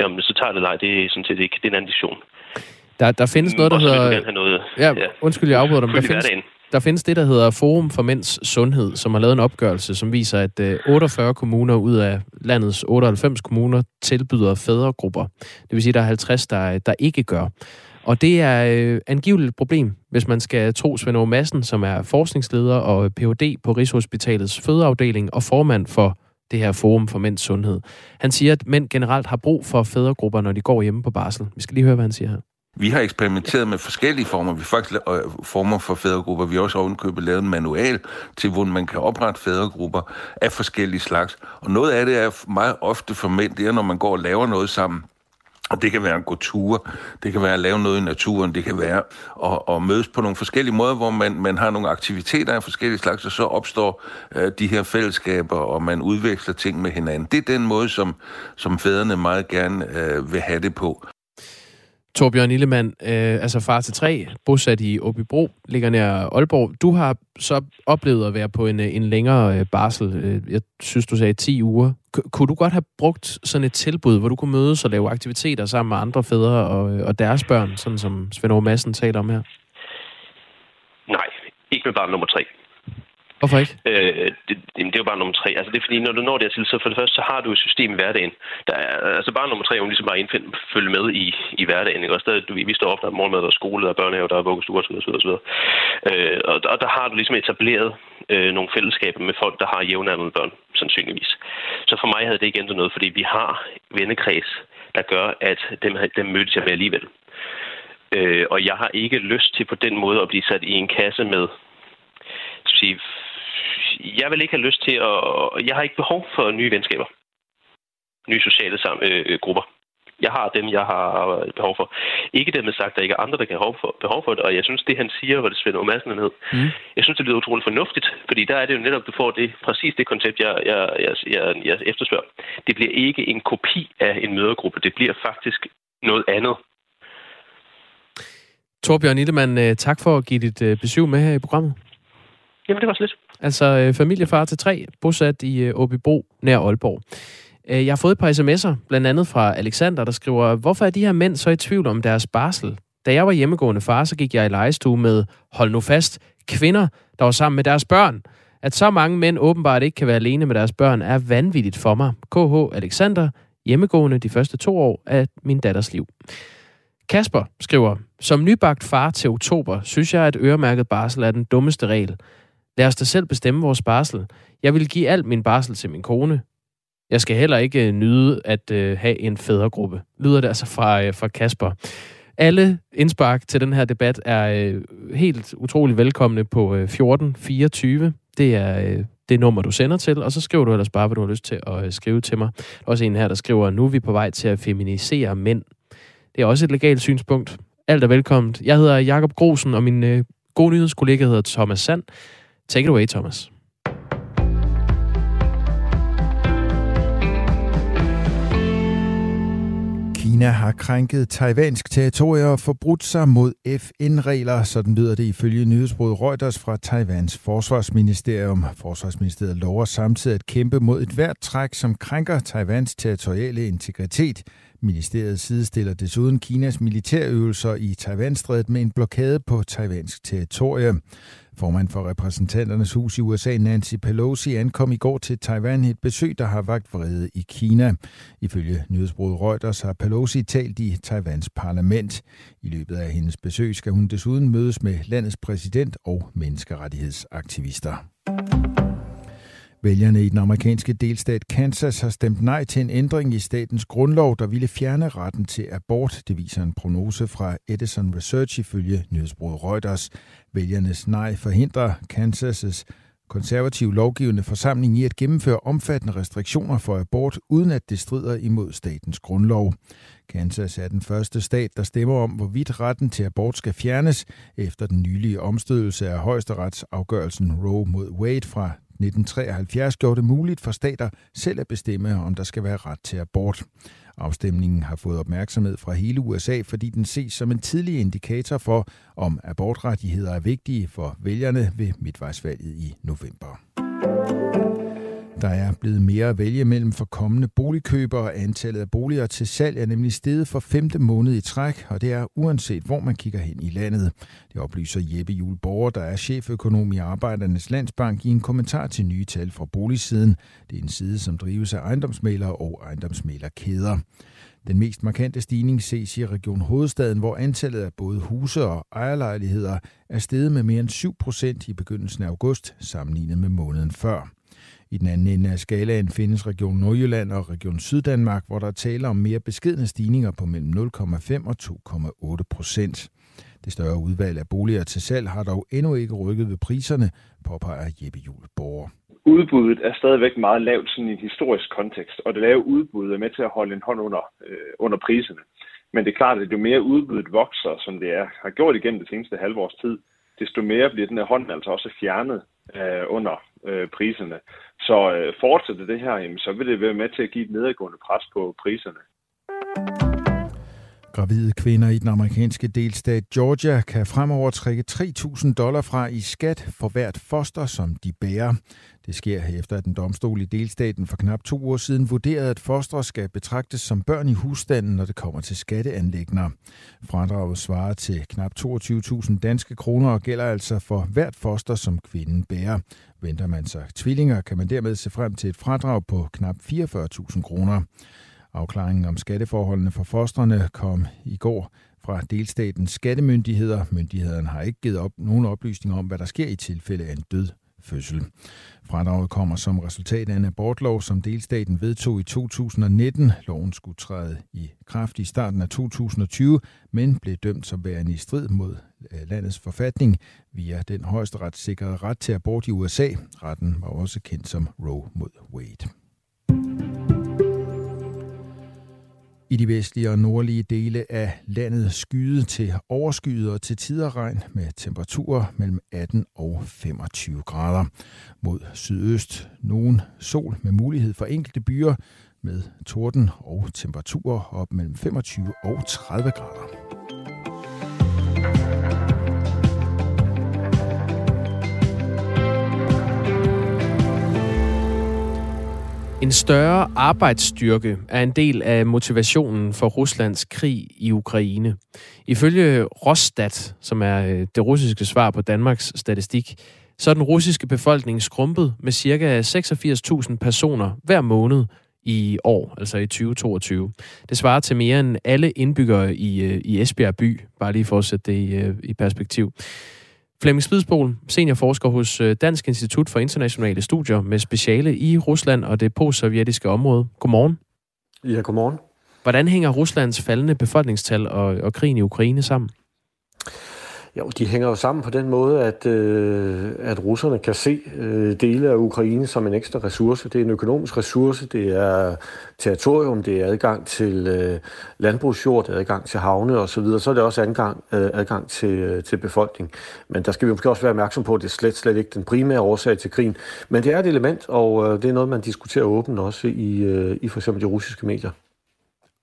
Jamen, så tager det nej, det er sådan set ikke, det er en anden vision. Der, der findes noget, der hedder... Noget, ja, undskyld, jeg afbryder dig. Der findes, der findes det, der hedder Forum for Mænds Sundhed, som har lavet en opgørelse, som viser, at 48 øh, kommuner ud af landets 98 kommuner tilbyder fædregrupper. Det vil sige, at der er 50, der, der ikke gør. Og det er øh, angiveligt et problem, hvis man skal tro Svend Aage Madsen, som er forskningsleder og Ph.D. på Rigshospitalets fødeafdeling og formand for det her Forum for Mænds Sundhed. Han siger, at mænd generelt har brug for fædregrupper, når de går hjemme på barsel. Vi skal lige høre, hvad han siger her. Vi har eksperimenteret med forskellige former. Vi har faktisk øh, former for fædregrupper. Vi har også ovenkøbet lavet en manual til, hvor man kan oprette fædregrupper af forskellige slags. Og noget af det er meget ofte for mænd, det er, når man går og laver noget sammen. Og det kan være at gå ture, det kan være at lave noget i naturen, det kan være at, at mødes på nogle forskellige måder, hvor man, man har nogle aktiviteter af forskellige slags, og så opstår øh, de her fællesskaber, og man udveksler ting med hinanden. Det er den måde, som, som fædrene meget gerne øh, vil have det på. Torbjørn Illemann, øh, altså far til tre, bosat i Åbybro, ligger nær Aalborg. Du har så oplevet at være på en, øh, en længere øh, barsel. Øh, jeg synes, du sagde 10 uger. K- kunne du godt have brugt sådan et tilbud, hvor du kunne mødes og lave aktiviteter sammen med andre fædre og, øh, og deres børn, sådan som Svend Aage Madsen taler om her? Nej, ikke med barn nummer tre. Hvorfor ikke? Øh, det, det, er jo bare nummer tre. Altså det er fordi, når du når dertil, så for det første, så har du et system i hverdagen. Der er, altså bare nummer tre, hun ligesom bare indfind, følge med i, i hverdagen. Ikke? Også der, du, vi står op, der er morgenmad, der er skole, der er børnehave, der er vuggestuer osv. osv., osv. Øh, og, og der har du ligesom etableret øh, nogle fællesskaber med folk, der har jævnaldrende børn, sandsynligvis. Så for mig havde det ikke ændret noget, fordi vi har vennekreds, der gør, at dem, dem mødtes jeg med alligevel. Øh, og jeg har ikke lyst til på den måde at blive sat i en kasse med sige, jeg vil ikke have lyst til at... Jeg har ikke behov for nye venskaber. Nye sociale sam, øh, grupper. Jeg har dem, jeg har behov for. Ikke dermed sagt, at der ikke er andre, der kan have behov for, det. Og jeg synes, det han siger, hvor det Svend Madsen ned, mm. jeg synes, det lyder utroligt fornuftigt. Fordi der er det jo netop, du får det, præcis det koncept, jeg, jeg, jeg, jeg, jeg efterspørger. Det bliver ikke en kopi af en mødergruppe. Det bliver faktisk noget andet. Torbjørn Illemann, øh, tak for at give dit øh, besøg med her i programmet. Jamen, det var slet. Altså øh, familiefar til tre, bosat i øh, nær Aalborg. Øh, jeg har fået et par sms'er, blandt andet fra Alexander, der skriver, hvorfor er de her mænd så i tvivl om deres barsel? Da jeg var hjemmegående far, så gik jeg i legestue med, hold nu fast, kvinder, der var sammen med deres børn. At så mange mænd åbenbart ikke kan være alene med deres børn, er vanvittigt for mig. KH Alexander, hjemmegående de første to år af min datters liv. Kasper skriver, som nybagt far til oktober, synes jeg, at øremærket barsel er den dummeste regel. Lad os da selv bestemme vores barsel. Jeg vil give alt min barsel til min kone. Jeg skal heller ikke øh, nyde at øh, have en fædregruppe. Lyder det altså fra, øh, fra Kasper. Alle indspark til den her debat er øh, helt utrolig velkomne på øh, 1424. Det er øh, det nummer, du sender til, og så skriver du ellers bare, hvad du har lyst til at øh, skrive til mig. Der er også en her, der skriver, nu er vi på vej til at feminisere mænd. Det er også et legalt synspunkt. Alt er velkomment. Jeg hedder Jakob Grosen, og min øh, gode nyhedskollega hedder Thomas Sand. Take it away, Thomas. Kina har krænket taiwansk territorium og forbrudt sig mod FN-regler, sådan lyder det ifølge nyhedsbruget Reuters fra Taiwans forsvarsministerium. Forsvarsministeriet lover samtidig at kæmpe mod et hvert træk, som krænker Taiwans territoriale integritet. Ministeriet sidestiller desuden Kinas militærøvelser i Taiwanstrædet med en blokade på taiwansk territorie. Formand for repræsentanternes hus i USA, Nancy Pelosi, ankom i går til Taiwan et besøg, der har vagt vrede i Kina. Ifølge nyhedsbruget Reuters har Pelosi talt i Taiwans parlament. I løbet af hendes besøg skal hun desuden mødes med landets præsident og menneskerettighedsaktivister. Vælgerne i den amerikanske delstat Kansas har stemt nej til en ændring i statens grundlov, der ville fjerne retten til abort. Det viser en prognose fra Edison Research ifølge nyhedsbruget Reuters. Vælgernes nej forhindrer Kansas' konservative lovgivende forsamling i at gennemføre omfattende restriktioner for abort, uden at det strider imod statens grundlov. Kansas er den første stat, der stemmer om, hvorvidt retten til abort skal fjernes efter den nylige omstødelse af højesteretsafgørelsen Roe mod Wade fra 1973 gjorde det muligt for stater selv at bestemme, om der skal være ret til abort. Afstemningen har fået opmærksomhed fra hele USA, fordi den ses som en tidlig indikator for, om abortrettigheder er vigtige for vælgerne ved midtvejsvalget i november. Der er blevet mere at vælge mellem for kommende boligkøbere. Antallet af boliger til salg er nemlig steget for femte måned i træk, og det er uanset hvor man kigger hen i landet. Det oplyser Jeppe Juhl Borger, der er cheføkonom i Arbejdernes Landsbank, i en kommentar til nye tal fra boligsiden. Det er en side, som drives af ejendomsmalere og ejendomsmalerkæder. Den mest markante stigning ses i Region Hovedstaden, hvor antallet af både huse og ejerlejligheder er steget med mere end 7 procent i begyndelsen af august, sammenlignet med måneden før. I den anden ende af skalaen findes Region Nordjylland og Region Syddanmark, hvor der taler om mere beskedne stigninger på mellem 0,5 og 2,8 procent. Det større udvalg af boliger til salg har dog endnu ikke rykket ved priserne, påpeger Jeppe Juhl Borger. Udbuddet er stadigvæk meget lavt sådan i en historisk kontekst, og det lave udbud er med til at holde en hånd under, øh, under priserne. Men det er klart, at jo mere udbuddet vokser, som det er, har gjort igennem det seneste halvårs tid, desto mere bliver den her hånd altså også fjernet øh, under øh, priserne. Så øh, fortsætter det her, jamen, så vil det være med til at give et nedadgående pres på priserne. Gravide kvinder i den amerikanske delstat Georgia kan fremover trække 3.000 dollar fra i skat for hvert foster, som de bærer. Det sker efter, at en domstol i delstaten for knap to år siden vurderede, at fostre skal betragtes som børn i husstanden, når det kommer til skatteanlægner. Fradraget svarer til knap 22.000 danske kroner og gælder altså for hvert foster, som kvinden bærer. Venter man sig tvillinger, kan man dermed se frem til et fradrag på knap 44.000 kroner. Afklaringen om skatteforholdene for fostrene kom i går fra delstatens skattemyndigheder. Myndighederne har ikke givet op nogen oplysninger om, hvad der sker i tilfælde af en død fødsel. Fradraget kommer som resultat af en abortlov, som delstaten vedtog i 2019. Loven skulle træde i kraft i starten af 2020, men blev dømt som værende i strid mod øh, landets forfatning via den højesteret sikrede ret til abort i USA. Retten var også kendt som Roe mod Wade. I de vestlige og nordlige dele af landet skyde til overskyet og til tider regn med temperaturer mellem 18 og 25 grader. Mod sydøst nogen sol med mulighed for enkelte byer med torden og temperaturer op mellem 25 og 30 grader. En større arbejdsstyrke er en del af motivationen for Ruslands krig i Ukraine. Ifølge Rostat, som er øh, det russiske svar på Danmarks statistik, så er den russiske befolkning skrumpet med ca. 86.000 personer hver måned i år, altså i 2022. Det svarer til mere end alle indbyggere i, øh, i Esbjerg by, bare lige for at sætte det i, øh, i perspektiv. Flemming Spidsbol, seniorforsker hos øh, Dansk Institut for Internationale Studier med speciale i Rusland og det postsovjetiske område. Godmorgen. Ja, godmorgen. Hvordan hænger Ruslands faldende befolkningstal og, og krigen i Ukraine sammen? Jo, de hænger jo sammen på den måde, at, øh, at russerne kan se øh, dele af Ukraine som en ekstra ressource. Det er en økonomisk ressource, det er territorium, det er adgang til øh, landbrugsjord, det er adgang til havne osv., så, videre. så er det også adgang, øh, adgang til, øh, til befolkning. Men der skal vi måske også være opmærksom på, at det er slet, slet ikke den primære årsag til krigen. Men det er et element, og øh, det er noget, man diskuterer åbent også i, øh, i for eksempel de russiske medier.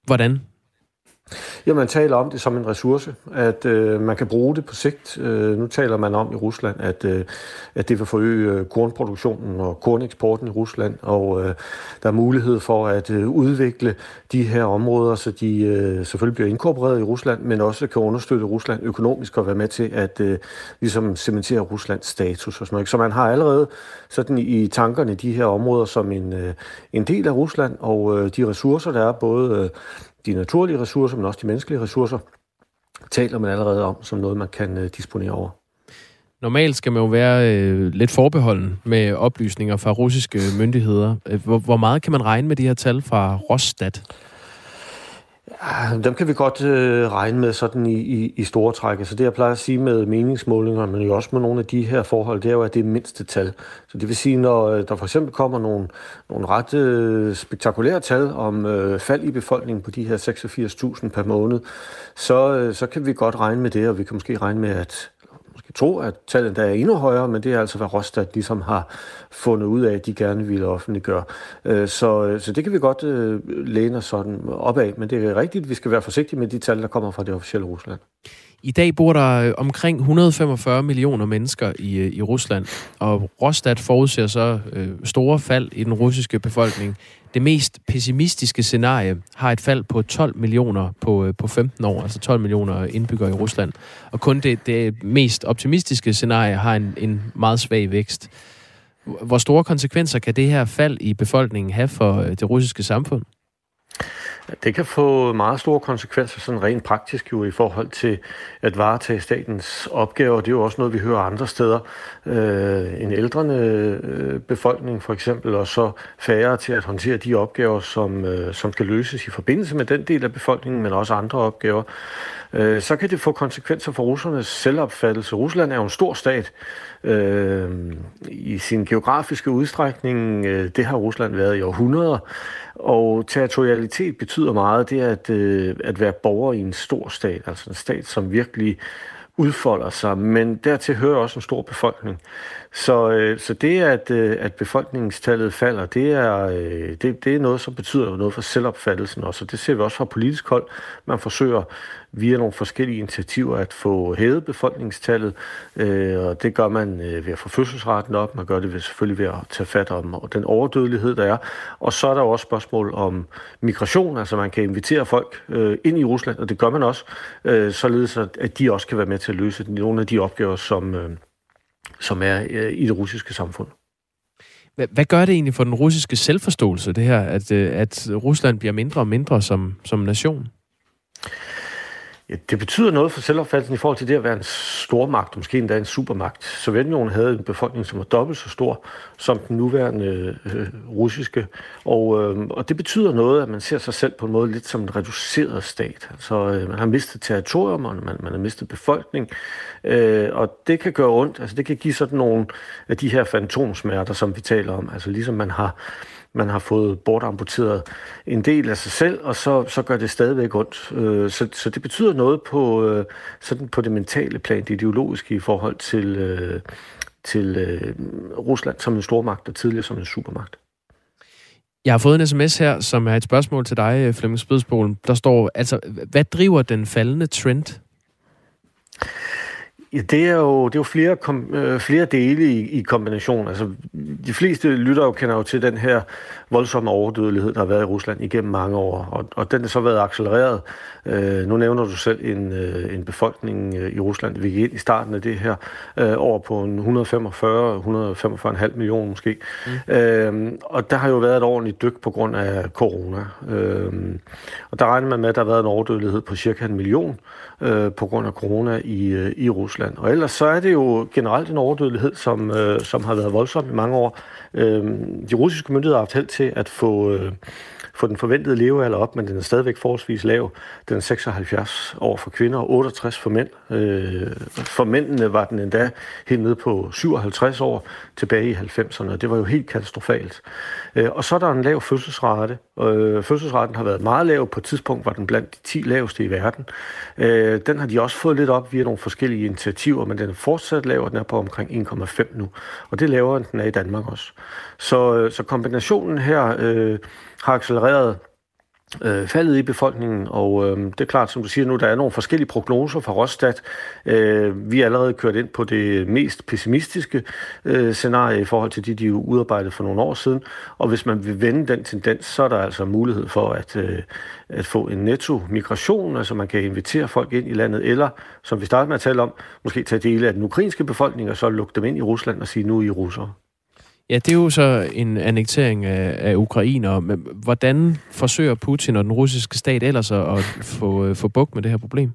Hvordan? Ja, man taler om det som en ressource, at øh, man kan bruge det på sigt. Øh, nu taler man om i Rusland, at, øh, at det vil forøge øh, kornproduktionen og korneksporten i Rusland, og øh, der er mulighed for at øh, udvikle de her områder, så de øh, selvfølgelig bliver inkorporeret i Rusland, men også kan understøtte Rusland økonomisk og være med til at øh, ligesom cementere Ruslands status og sådan noget. Så man har allerede sådan i tankerne de her områder som en, øh, en del af Rusland, og øh, de ressourcer, der er både øh, de naturlige ressourcer, men også de menneskelige ressourcer, taler man allerede om som noget, man kan øh, disponere over. Normalt skal man jo være øh, lidt forbeholden med oplysninger fra russiske myndigheder. Øh, hvor, hvor meget kan man regne med de her tal fra Rostat? Ja, dem kan vi godt øh, regne med sådan i, i, i store træk. Så altså, det, jeg plejer at sige med meningsmålinger, men jo også med nogle af de her forhold, det er jo, at det er mindste tal. Så det vil sige, når øh, der for eksempel kommer nogle, nogle ret øh, spektakulære tal om øh, fald i befolkningen på de her 86.000 per måned, så, øh, så kan vi godt regne med det, og vi kan måske regne med, at måske tro, at tallet der er endnu højere, men det er altså, hvad Rostat ligesom har fundet ud af, at de gerne ville offentliggøre. Øh, så, øh, så det kan vi godt øh, læne os sådan op af, men det er rigtigt, vi skal være forsigtige med de tal, der kommer fra det officielle Rusland. I dag bor der øh, omkring 145 millioner mennesker i, øh, i Rusland, og Rostat forudser så øh, store fald i den russiske befolkning. Det mest pessimistiske scenarie har et fald på 12 millioner på, øh, på 15 år, altså 12 millioner indbyggere i Rusland. Og kun det, det mest optimistiske scenarie har en, en meget svag vækst. Hvor store konsekvenser kan det her fald i befolkningen have for det russiske samfund? Det kan få meget store konsekvenser, sådan rent praktisk jo, i forhold til at varetage statens opgaver. Det er jo også noget, vi hører andre steder. Øh, en ældrende øh, befolkning for eksempel, og så færre til at håndtere de opgaver, som, øh, som skal løses i forbindelse med den del af befolkningen, men også andre opgaver. Øh, så kan det få konsekvenser for russernes selvopfattelse. Rusland er jo en stor stat øh, i sin geografiske udstrækning. Øh, det har Rusland været i århundreder. Og territorialitet betyder meget, det er at, øh, at være borger i en stor stat, altså en stat, som virkelig udfolder sig, men dertil hører også en stor befolkning. Så, øh, så det, at, øh, at befolkningstallet falder, det er, øh, det, det er noget, som betyder noget for selvopfattelsen også, og det ser vi også fra politisk hold. Man forsøger via nogle forskellige initiativer at få hævet befolkningstallet, øh, og det gør man øh, ved at få fødselsraten op, man gør det ved, selvfølgelig ved at tage fat om den overdødelighed, der er, og så er der også spørgsmål om migration, altså man kan invitere folk øh, ind i Rusland, og det gør man også, øh, således at de også kan være med til at løse nogle af de opgaver, som, øh, som er øh, i det russiske samfund. Hvad gør det egentlig for den russiske selvforståelse, det her, at, øh, at Rusland bliver mindre og mindre som, som nation? Ja, det betyder noget for selvopfattelsen i forhold til det at være en stormagt, måske endda en supermagt. Sovjetunionen havde en befolkning, som var dobbelt så stor som den nuværende øh, russiske. Og, øh, og det betyder noget, at man ser sig selv på en måde lidt som en reduceret stat. Altså, øh, man har mistet territorium, og man, man har mistet befolkning. Øh, og det kan gøre ondt. Altså, det kan give sådan nogle af de her fantomsmerter, som vi taler om. Altså ligesom man har man har fået bortamputeret en del af sig selv, og så, så gør det stadigvæk ondt. Øh, så, så det betyder noget på, øh, sådan på det mentale plan, det ideologiske i forhold til, øh, til øh, Rusland som en stormagt og tidligere som en supermagt. Jeg har fået en sms her, som er et spørgsmål til dig, øh, Flemming Spidsbolen. Der står, altså, hvad driver den faldende trend? Ja, det er jo, det er jo flere, kom, øh, flere dele i, i kombination. Altså, de fleste lytter jo kender jo til den her voldsomme overdødelighed, der har været i Rusland igennem mange år, og, og den har så været accelereret. Øh, nu nævner du selv en, øh, en befolkning øh, i Rusland, vi gik ind i starten af det her, øh, over på en 145, 145,5 millioner måske. Mm. Øh, og der har jo været et ordentligt dyk på grund af corona. Øh, og der regner man med, at der har været en overdødelighed på cirka en million øh, på grund af corona i, øh, i Rusland. Og ellers så er det jo generelt en overdødelighed, som, øh, som har været voldsom i mange år. Øh, de russiske myndigheder har haft held til at få, øh, få den forventede levealder op, men den er stadigvæk forholdsvis lav. Den er 76 år for kvinder og 68 for mænd. Øh, for mændene var den endda helt nede på 57 år tilbage i 90'erne, og det var jo helt katastrofalt. Øh, og så er der en lav fødselsrate. Øh, fødselsraten har været meget lav. På et tidspunkt var den blandt de 10 laveste i verden. Øh, den har de også fået lidt op via nogle forskellige initiativer, men den er fortsat lav, og den er på omkring 1,5 nu. Og det er lavere, end den er i Danmark også. Så, øh, så kombinationen her øh, har accelereret øh, faldet i befolkningen, og øh, det er klart, som du siger nu, der er nogle forskellige prognoser fra Rostat. Øh, vi er allerede kørt ind på det mest pessimistiske øh, scenarie i forhold til de, de udarbejdede for nogle år siden, og hvis man vil vende den tendens, så er der altså mulighed for at, øh, at få en netto-migration, altså man kan invitere folk ind i landet, eller, som vi startede med at tale om, måske tage dele af den ukrainske befolkning, og så lukke dem ind i Rusland og sige, nu er I russere. Ja, det er jo så en annektering af, af Ukraine. Men hvordan forsøger Putin og den russiske stat ellers at få, øh, få buk med det her problem?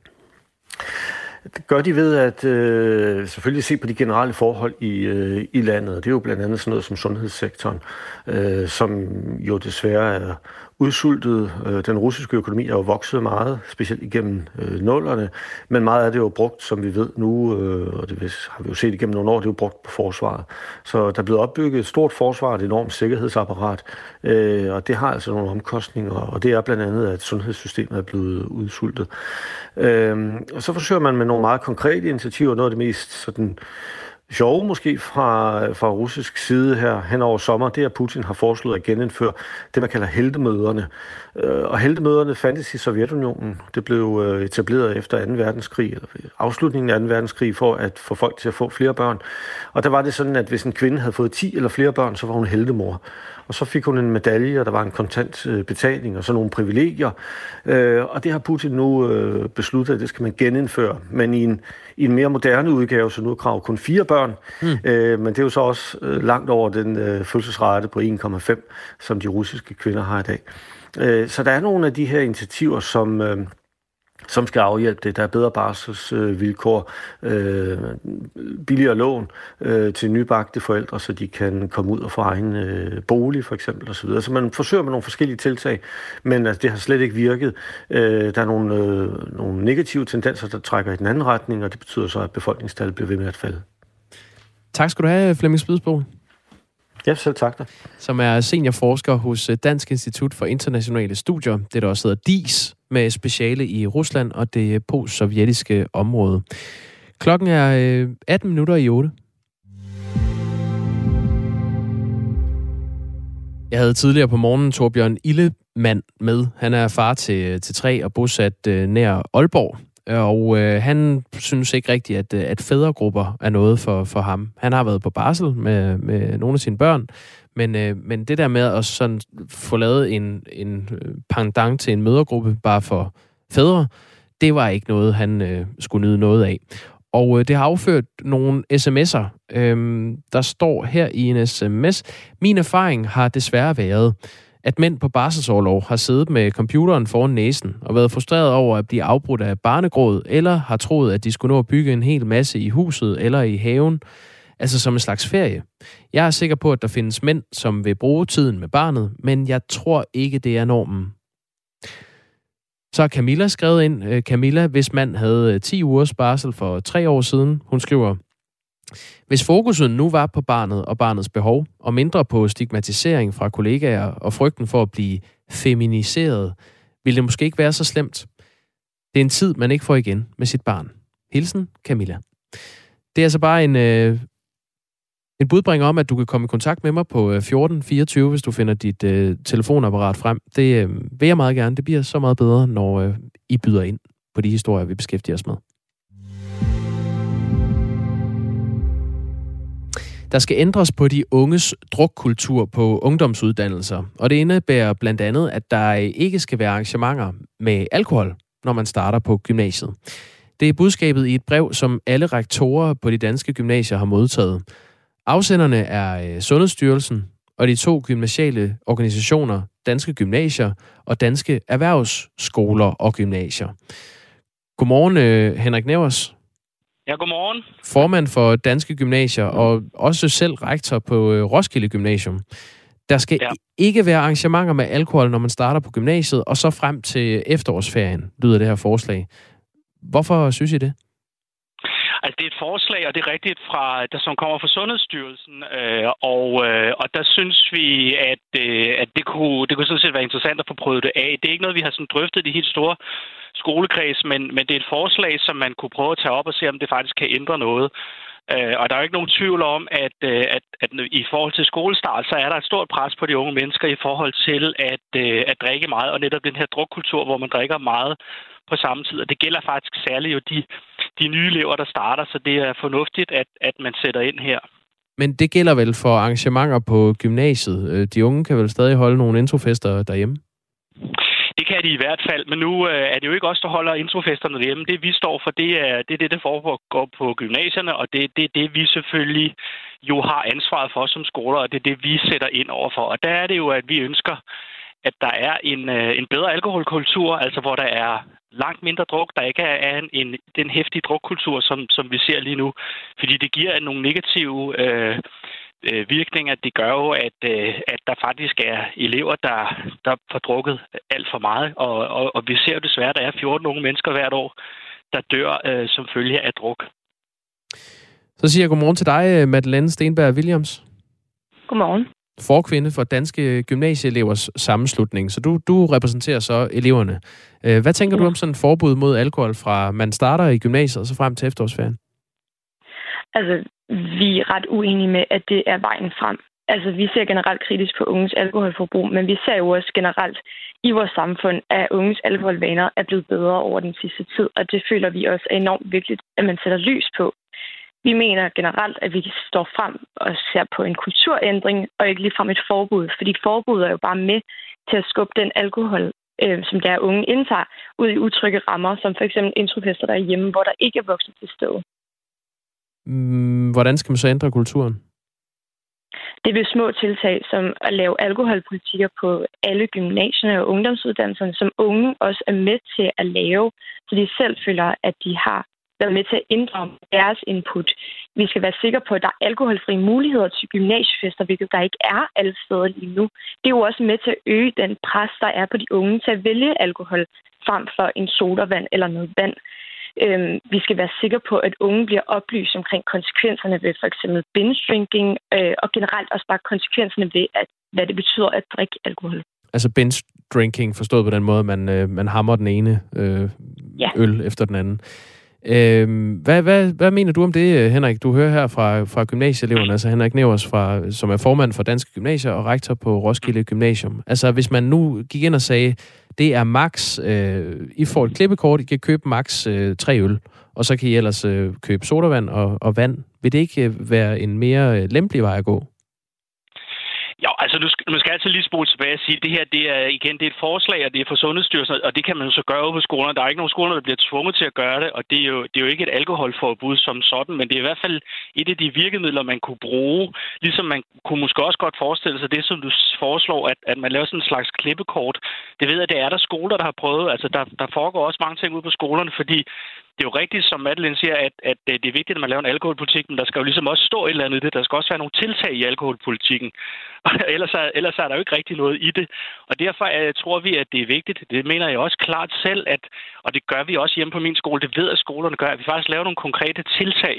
Det gør de ved at øh, selvfølgelig se på de generelle forhold i, øh, i landet. Det er jo blandt andet sådan noget som sundhedssektoren, øh, som jo desværre er udsultet. Øh, den russiske økonomi er jo vokset meget, specielt igennem øh, nullerne, men meget af det er jo brugt, som vi ved nu, øh, og det har vi jo set igennem nogle år, det er jo brugt på forsvaret. Så der er blevet opbygget et stort forsvar, et enormt sikkerhedsapparat, øh, og det har altså nogle omkostninger, og det er blandt andet, at sundhedssystemet er blevet udsultet. Øh, og så forsøger man med nogle meget konkrete initiativer, noget af det mest sådan, sjove måske fra, fra russisk side her hen over sommer, det er, at Putin har foreslået at genindføre det, man kalder heldemøderne. Øh, og heldemøderne fandtes i Sovjetunionen. Det blev øh, etableret efter 2. verdenskrig, eller afslutningen af 2. verdenskrig, for at få folk til at få flere børn. Og der var det sådan, at hvis en kvinde havde fået 10 eller flere børn, så var hun heldemor. Og så fik hun en medalje, og der var en kontant øh, betaling og så nogle privilegier. Og det har Putin nu besluttet, at det skal man genindføre, men i en, i en mere moderne udgave, så nu er krav kun fire børn. Mm. Men det er jo så også langt over den fødselsrate på 1,5, som de russiske kvinder har i dag. Øh, så der er nogle af de her initiativer, som, øh, som skal afhjælpe det. Der er bedre barselsvilkår, øh, billigere lån til nybagte forældre, så de kan komme ud og få egen bolig, for eksempel, osv. Så man forsøger med nogle forskellige tiltag, men altså, det har slet ikke virket. der er nogle, nogle negative tendenser, der trækker i den anden retning, og det betyder så, at befolkningstallet bliver ved med at falde. Tak skal du have, Flemming Spidsbo. Ja, selv tak da. Som er seniorforsker hos øh, Dansk Institut for Internationale Studier, det der også hedder DIS, med speciale i Rusland og det post-sovjetiske område. Klokken er øh, 18 minutter i 8. Jeg havde tidligere på morgenen Torbjørn Illemand med. Han er far til, til tre og bosat øh, nær Aalborg og øh, han synes ikke rigtigt, at, øh, at fædregrupper er noget for, for ham. Han har været på barsel med, med nogle af sine børn, men, øh, men det der med at sådan få lavet en, en øh, pendant til en mødergruppe bare for fædre, det var ikke noget, han øh, skulle nyde noget af. Og øh, det har afført nogle sms'er. Øhm, der står her i en sms, min erfaring har desværre været, at mænd på barselsårlov har siddet med computeren foran næsen og været frustreret over at blive afbrudt af barnegråd, eller har troet, at de skulle nå at bygge en hel masse i huset eller i haven, altså som en slags ferie. Jeg er sikker på, at der findes mænd, som vil bruge tiden med barnet, men jeg tror ikke, det er normen. Så har Camilla skrevet ind. Øh, Camilla, hvis mand havde øh, 10 ugers barsel for tre år siden, hun skriver, hvis fokuset nu var på barnet og barnets behov, og mindre på stigmatisering fra kollegaer og frygten for at blive feminiseret, ville det måske ikke være så slemt. Det er en tid, man ikke får igen med sit barn. Hilsen, Camilla. Det er altså bare en, øh, en budbringer om, at du kan komme i kontakt med mig på øh, 1424, hvis du finder dit øh, telefonapparat frem. Det øh, vil jeg meget gerne. Det bliver så meget bedre, når øh, I byder ind på de historier, vi beskæftiger os med. Der skal ændres på de unges drukkultur på ungdomsuddannelser, og det indebærer blandt andet, at der ikke skal være arrangementer med alkohol, når man starter på gymnasiet. Det er budskabet i et brev, som alle rektorer på de danske gymnasier har modtaget. Afsenderne er øh, Sundhedsstyrelsen og de to gymnasiale organisationer, Danske Gymnasier og Danske Erhvervsskoler og Gymnasier. Godmorgen, øh, Henrik Nævers. Ja, godmorgen. Formand for Danske Gymnasier og også selv rektor på øh, Roskilde Gymnasium. Der skal ja. ikke være arrangementer med alkohol, når man starter på gymnasiet, og så frem til efterårsferien, lyder det her forslag. Hvorfor synes I det? Altså, det er et forslag, og det er rigtigt, fra, der, som kommer fra Sundhedsstyrelsen, øh, og, øh, og der synes vi, at, øh, at det, kunne, det kunne sådan set være interessant at få prøvet det af. Det er ikke noget, vi har sådan drøftet i helt store skolekreds, men, men det er et forslag, som man kunne prøve at tage op og se, om det faktisk kan ændre noget. Øh, og der er jo ikke nogen tvivl om, at, øh, at, at i forhold til skolestart, så er der et stort pres på de unge mennesker i forhold til at, øh, at drikke meget, og netop den her drukkultur, hvor man drikker meget på samme tid. Og det gælder faktisk særligt jo de, de nye elever, der starter, så det er fornuftigt, at, at man sætter ind her. Men det gælder vel for arrangementer på gymnasiet. De unge kan vel stadig holde nogle introfester derhjemme? Det kan de i hvert fald, men nu øh, er det jo ikke os, der holder introfesterne derhjemme. Det vi står for, det er det, er det der foregår på gymnasierne, og det er det, det, vi selvfølgelig jo har ansvaret for som skoler, og det er det, vi sætter ind over for. Og der er det jo, at vi ønsker, at der er en, øh, en bedre alkoholkultur, altså hvor der er langt mindre druk, der ikke er en, en, den hæftige drukkultur, som, som vi ser lige nu. Fordi det giver nogle negative øh, øh, virkninger, det gør jo, at, øh, at der faktisk er elever, der, der får drukket alt for meget. Og, og, og vi ser jo desværre, at der er 14 unge mennesker hvert år, der dør øh, som følge af druk. Så siger jeg godmorgen til dig, Madeleine Stenberg Williams. Godmorgen. Forkvinde for Danske Gymnasieelevers Sammenslutning. Så du, du repræsenterer så eleverne. Øh, hvad tænker ja. du om sådan et forbud mod alkohol fra man starter i gymnasiet og så frem til efterårsferien? Altså, vi er ret uenige med, at det er vejen frem. Altså, vi ser generelt kritisk på unges alkoholforbrug, men vi ser jo også generelt i vores samfund, at unges alkoholvaner er blevet bedre over den sidste tid, og det føler vi også er enormt vigtigt, at man sætter lys på. Vi mener generelt, at vi står frem og ser på en kulturændring, og ikke ligefrem et forbud, fordi forbud er jo bare med til at skubbe den alkohol, øh, som der unge indtager, ud i utrygge rammer, som for eksempel introfester derhjemme, hvor der ikke er voksne til stede. Mm, hvordan skal man så ændre kulturen? Det vil små tiltag, som at lave alkoholpolitikker på alle gymnasierne og ungdomsuddannelserne, som unge også er med til at lave, så de selv føler, at de har været med til at inddrage deres input. Vi skal være sikre på, at der er alkoholfri muligheder til gymnasiefester, hvilket der ikke er alle steder lige nu. Det er jo også med til at øge den pres, der er på de unge til at vælge alkohol frem for en sodavand eller noget vand. Øhm, vi skal være sikre på, at unge bliver oplyst omkring konsekvenserne ved for eksempel binge drinking, øh, og generelt også bare konsekvenserne ved, at, hvad det betyder at drikke alkohol. Altså binge drinking forstået på den måde, man, øh, man hammer den ene øh, ja. øl efter den anden. Øh, hvad, hvad, hvad mener du om det, øh, Henrik? Du hører her fra, fra gymnasieeleverne, altså Henrik Nevers, fra, som er formand for Danske Gymnasier og rektor på Roskilde Gymnasium. Altså hvis man nu gik ind og sagde, det er max, øh, I får et klippekort, I kan købe max øh, tre øl, og så kan I ellers øh, købe sodavand og, og vand. Vil det ikke øh, være en mere øh, lempelig vej at gå? Ja, altså du skal, man skal altid lige spole tilbage og sige, at det her det er igen det er et forslag, og det er for Sundhedsstyrelsen, og det kan man jo så gøre på skolerne. Der er ikke nogen skoler, der bliver tvunget til at gøre det, og det er, jo, det er jo ikke et alkoholforbud som sådan, men det er i hvert fald et af de virkemidler, man kunne bruge. Ligesom man kunne måske også godt forestille sig det, som du foreslår, at, at man laver sådan en slags klippekort. Det ved jeg, det er der skoler, der har prøvet. Altså der, der foregår også mange ting ude på skolerne, fordi det er jo rigtigt, som Madeline siger, at, at det er vigtigt, at man laver en alkoholpolitik, men der skal jo ligesom også stå et eller andet i det. Der skal også være nogle tiltag i alkoholpolitikken. ellers, er, ellers er der jo ikke rigtig noget i det. Og derfor er, tror vi, at det er vigtigt. Det mener jeg også klart selv, at, og det gør vi også hjemme på min skole. Det ved, at skolerne gør, at vi faktisk laver nogle konkrete tiltag,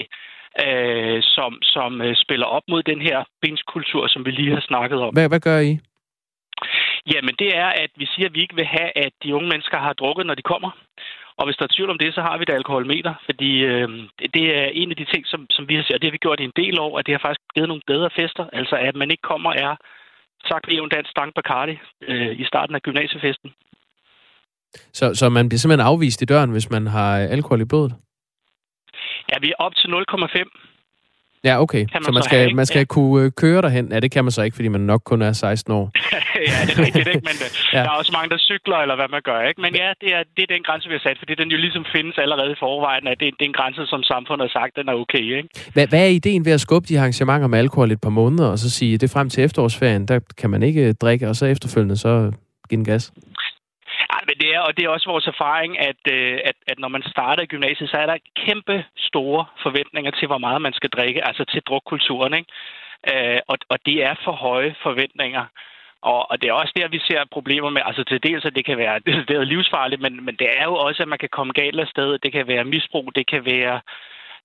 øh, som, som øh, spiller op mod den her bindskultur, som vi lige har snakket om. Hvad, hvad gør I? Jamen, det er, at vi siger, at vi ikke vil have, at de unge mennesker har drukket, når de kommer. Og hvis der er tvivl om det, så har vi et alkoholmeter, fordi øh, det er en af de ting, som, som vi har set, og det har vi gjort i en del år, at det har faktisk givet nogle bedre fester. Altså at man ikke kommer er sagt vi en dansk stank Bacardi øh, i starten af gymnasiefesten. Så, så man bliver simpelthen afvist i døren, hvis man har alkohol i blodet? Ja, vi er op til 0,5. Ja, okay. Man så man skal, have, man skal ja. kunne øh, køre derhen. Ja, det kan man så ikke, fordi man nok kun er 16 år. ja, det er rigtigt, ikke? Men øh, ja. der er også mange, der cykler, eller hvad man gør, ikke? Men ja, det er, det er den grænse, vi har sat, fordi den jo ligesom findes allerede i forvejen, at det, det er en grænse, som samfundet har sagt, den er okay, ikke? Hvad, hvad er ideen ved at skubbe de arrangementer med alkohol et par måneder, og så sige, det frem til efterårsferien, der kan man ikke drikke, og så efterfølgende så give en gas? Ja, men det er, og det er også vores erfaring, at, øh, at, at når man starter i gymnasiet, så er der kæmpe store forventninger til, hvor meget man skal drikke, altså til drukkulturen, ikke? Øh, og, og det er for høje forventninger. Og, og det er også der, vi ser problemer med, altså til dels, at det kan være det er livsfarligt, men, men det er jo også, at man kan komme galt af sted. Det kan være misbrug, det kan være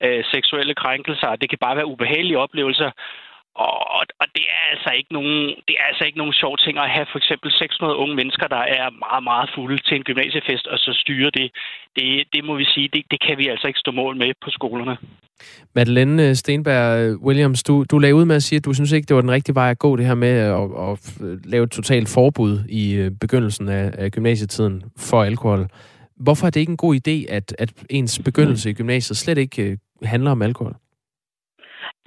øh, seksuelle krænkelser, det kan bare være ubehagelige oplevelser. Og, og det er altså ikke nogen, det er altså ikke nogen sjov ting at have for eksempel 600 unge mennesker, der er meget, meget fulde til en gymnasiefest, og så styre det. Det, det må vi sige, det, det kan vi altså ikke stå mål med på skolerne. Madeleine Stenberg øh, Williams, du, du lagde ud med at sige, at du synes ikke, det var den rigtige vej at gå, det her med at, at lave et totalt forbud i øh, begyndelsen af, af gymnasietiden for alkohol. Hvorfor er det ikke en god idé, at, at ens begyndelse i gymnasiet slet ikke øh, handler om alkohol?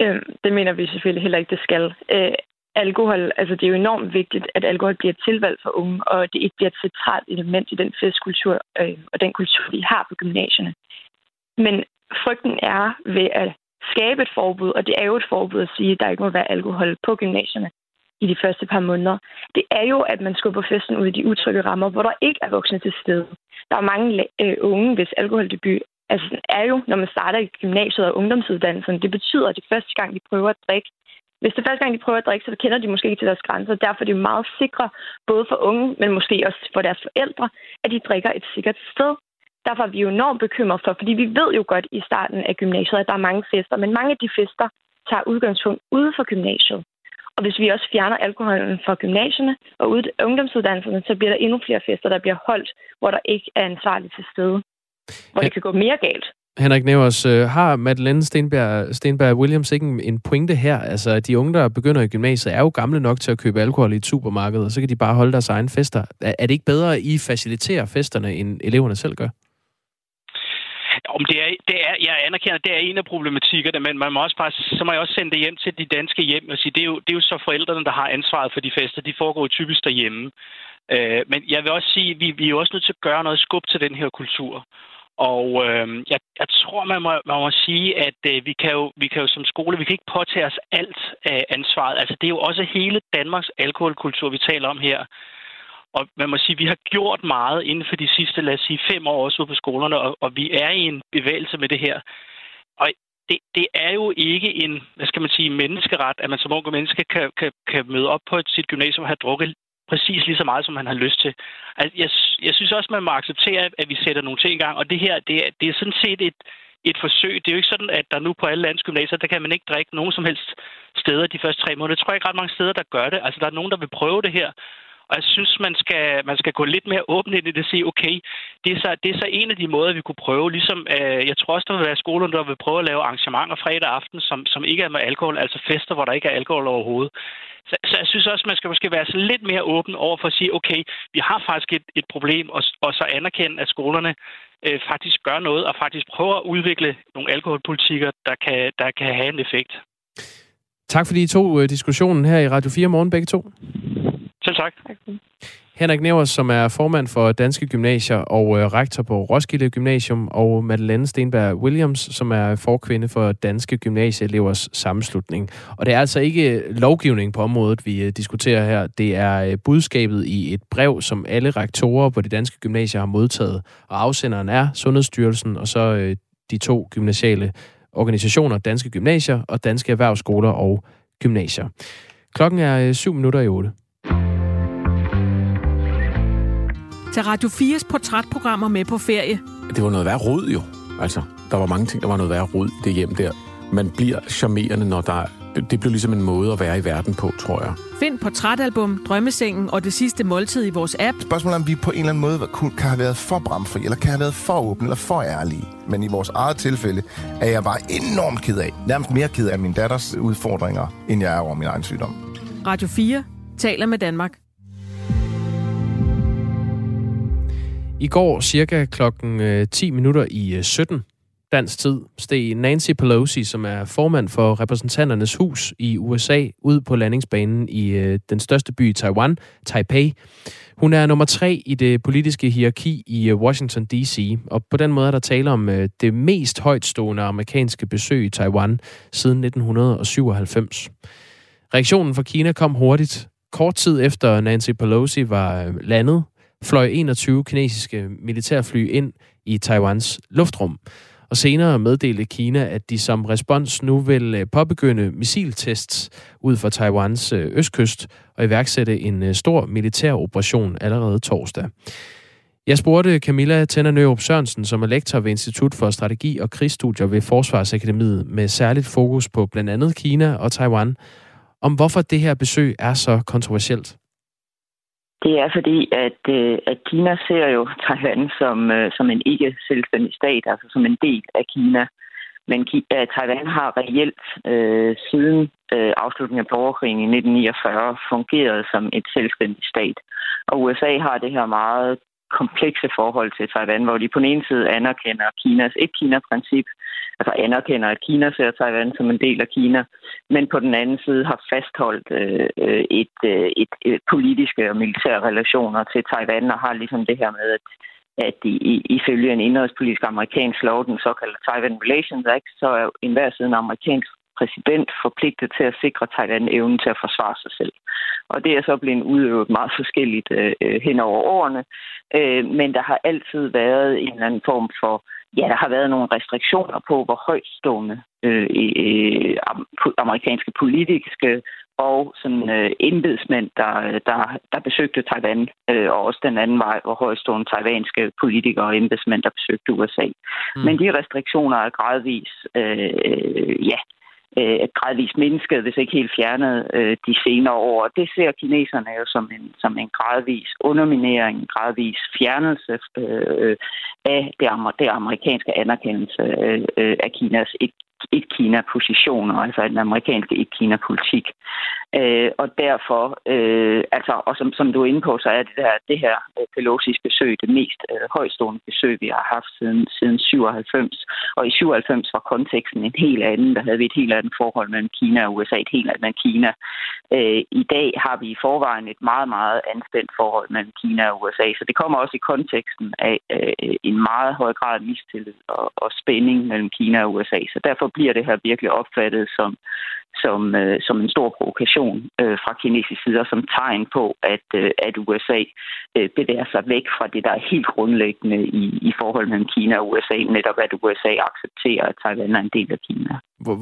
Øh, det mener vi selvfølgelig heller ikke, det skal. Øh, alkohol, altså det er jo enormt vigtigt, at alkohol bliver et tilvalg for unge, og det ikke bliver et centralt element i den festkultur øh, og den kultur, vi har på gymnasierne. Men frygten er ved at skabe et forbud, og det er jo et forbud at sige, at der ikke må være alkohol på gymnasierne i de første par måneder. Det er jo, at man skubber festen ud i de utrygge rammer, hvor der ikke er voksne til stede. Der er mange øh, unge, hvis alkoholdebut altså, er jo, når man starter i gymnasiet og ungdomsuddannelsen, det betyder, at det første gang, de prøver at drikke, hvis det er første gang, de prøver at drikke, så kender de måske ikke til deres grænser. Derfor er det meget sikre, både for unge, men måske også for deres forældre, at de drikker et sikkert sted. Derfor er vi jo enormt bekymret for, fordi vi ved jo godt i starten af gymnasiet, at der er mange fester, men mange af de fester tager udgangspunkt ude for gymnasiet. Og hvis vi også fjerner alkoholen fra gymnasierne og ungdomsuddannelserne, så bliver der endnu flere fester, der bliver holdt, hvor der ikke er ansvarligt til stede hvor det kan gå mere galt. Henrik Nevers, øh, har Madeleine Stenberg, Stenberg Williams ikke en pointe her? Altså, de unge, der begynder i gymnasiet, er jo gamle nok til at købe alkohol i et supermarked, og så kan de bare holde deres egen fester. Er det ikke bedre, at I faciliterer festerne, end eleverne selv gør? Om det er, det er, jeg anerkender, det er en af problematikkerne, men man må også bare, så må jeg også sende det hjem til de danske hjem og sige, det er, jo, det er jo så forældrene, der har ansvaret for de fester. De foregår jo typisk derhjemme. Øh, men jeg vil også sige, at vi, vi er også nødt til at gøre noget skub til den her kultur. Og øh, jeg, jeg tror, man må, man må sige, at øh, vi, kan jo, vi kan jo som skole, vi kan ikke påtage os alt af ansvaret. Altså, det er jo også hele Danmarks alkoholkultur, vi taler om her. Og man må sige, at vi har gjort meget inden for de sidste, lad os sige, fem år også ude på skolerne, og, og vi er i en bevægelse med det her. Og det, det er jo ikke en, hvad skal man sige, menneskeret, at man som unge menneske kan, kan, kan møde op på et, sit gymnasium og have drukket præcis lige så meget, som han har lyst til. Altså, jeg, jeg synes også, man må acceptere, at vi sætter nogle ting i gang, og det her, det er, det er sådan set et, et forsøg. Det er jo ikke sådan, at der nu på alle landsgymnasier, der kan man ikke drikke nogen som helst steder de første tre måneder. Jeg tror ikke ret mange steder, der gør det. Altså, der er nogen, der vil prøve det her, og jeg synes, man skal, man skal gå lidt mere åben ind i det og sige, okay, det er, så, det er så en af de måder, vi kunne prøve. Ligesom, øh, jeg tror også, der vil være skoler, der vil prøve at lave arrangementer fredag aften, som, som ikke er med alkohol, altså fester, hvor der ikke er alkohol overhovedet. Så, så jeg synes også, man skal måske være så lidt mere åben over for at sige, okay, vi har faktisk et, et problem, og, og så anerkende, at skolerne øh, faktisk gør noget, og faktisk prøver at udvikle nogle alkoholpolitikker, der kan, der kan have en effekt. Tak fordi I tog øh, diskussionen her i Radio 4 morgen begge to. Selv tak. Henrik Nevers, som er formand for Danske Gymnasier og øh, rektor på Roskilde Gymnasium, og Madeleine Stenberg Williams, som er forkvinde for Danske Gymnasieelevers sammenslutning. Og det er altså ikke lovgivning på området, vi øh, diskuterer her. Det er øh, budskabet i et brev, som alle rektorer på de danske gymnasier har modtaget. Og afsenderen er Sundhedsstyrelsen, og så øh, de to gymnasiale organisationer, Danske Gymnasier og Danske Erhvervsskoler og Gymnasier. Klokken er øh, 7 minutter i 8. Til Radio 4's portrætprogrammer med på ferie. Det var noget værd rod jo. Altså, der var mange ting, der var noget værd rod i det hjem der. Man bliver charmerende, når der det blev ligesom en måde at være i verden på, tror jeg. Find portrætalbum, Drømmesengen og det sidste måltid i vores app. Spørgsmålet er, om vi på en eller anden måde kan have været for bramfri, eller kan have været for åbne, eller for ærlige. Men i vores eget tilfælde er jeg bare enormt ked af, nærmest mere ked af min datters udfordringer, end jeg er over min egen sygdom. Radio 4 taler med Danmark. I går cirka klokken øh, 10 minutter i øh, 17 dansk tid steg Nancy Pelosi, som er formand for repræsentanternes hus i USA, ud på landingsbanen i øh, den største by i Taiwan, Taipei. Hun er nummer tre i det politiske hierarki i øh, Washington D.C., og på den måde er der tale om øh, det mest højtstående amerikanske besøg i Taiwan siden 1997. Reaktionen fra Kina kom hurtigt. Kort tid efter Nancy Pelosi var øh, landet, fløj 21 kinesiske militærfly ind i Taiwans luftrum. Og senere meddelte Kina, at de som respons nu vil øh, påbegynde missiltests ud for Taiwans øh, østkyst og iværksætte en øh, stor militær operation allerede torsdag. Jeg spurgte Camilla Tænder Nørup Sørensen, som er lektor ved Institut for Strategi og Krigsstudier ved Forsvarsakademiet, med særligt fokus på blandt andet Kina og Taiwan, om hvorfor det her besøg er så kontroversielt. Det er fordi, at, øh, at Kina ser jo Taiwan som, øh, som en ikke selvstændig stat, altså som en del af Kina. Men øh, Taiwan har reelt øh, siden øh, afslutningen af borgerkrigen i 1949 fungeret som et selvstændigt stat. Og USA har det her meget komplekse forhold til Taiwan, hvor de på den ene side anerkender Kinas et-Kina-princip, altså anerkender, at Kina ser Taiwan som en del af Kina, men på den anden side har fastholdt øh, et, øh, et, et politiske og militære relationer til Taiwan, og har ligesom det her med, at at i, ifølge en indrigspolitisk amerikansk lov, den såkaldte Taiwan Relations Act, så er enhver siden amerikansk præsident forpligtet til at sikre Taiwan evnen til at forsvare sig selv. Og det er så blevet udøvet meget forskelligt øh, øh, hen over årene, øh, men der har altid været en eller anden form for, ja, der har været nogle restriktioner på, hvor højtstående øh, øh, amerikanske politiske og sådan øh, embedsmænd, der, der, der besøgte Taiwan, øh, og også den anden vej, hvor højstående taiwanske politikere og embedsmænd, der besøgte USA. Mm. Men de restriktioner er gradvis, øh, ja, øh, gradvist mindsket, hvis ikke helt fjernet øh, de senere år. Det ser kineserne jo som en, som en gradvis underminering, en gradvis fjernelse øh, af det, det amerikanske anerkendelse øh, øh, af Kinas et, et Kina-position, altså den amerikanske et-Kina-politik. Øh, og derfor, øh, altså, og som, som du er inde på, så er det, der, det her øh, Pelosi's besøg det mest øh, højstående besøg, vi har haft siden, siden 97. Og i 97 var konteksten en helt anden. Der havde vi et helt andet forhold mellem Kina og USA, et helt andet Kina. Øh, I dag har vi i forvejen et meget, meget anspændt forhold mellem Kina og USA. Så det kommer også i konteksten af øh, en meget høj grad af mistillid og, og spænding mellem Kina og USA. Så derfor bliver det her virkelig opfattet som, som, øh, som en stor provokation øh, fra kinesisk side, og som tegn på, at, øh, at USA øh, bevæger sig væk fra det, der er helt grundlæggende i, i forhold mellem Kina og USA, netop at USA accepterer, at Taiwan er en del af Kina.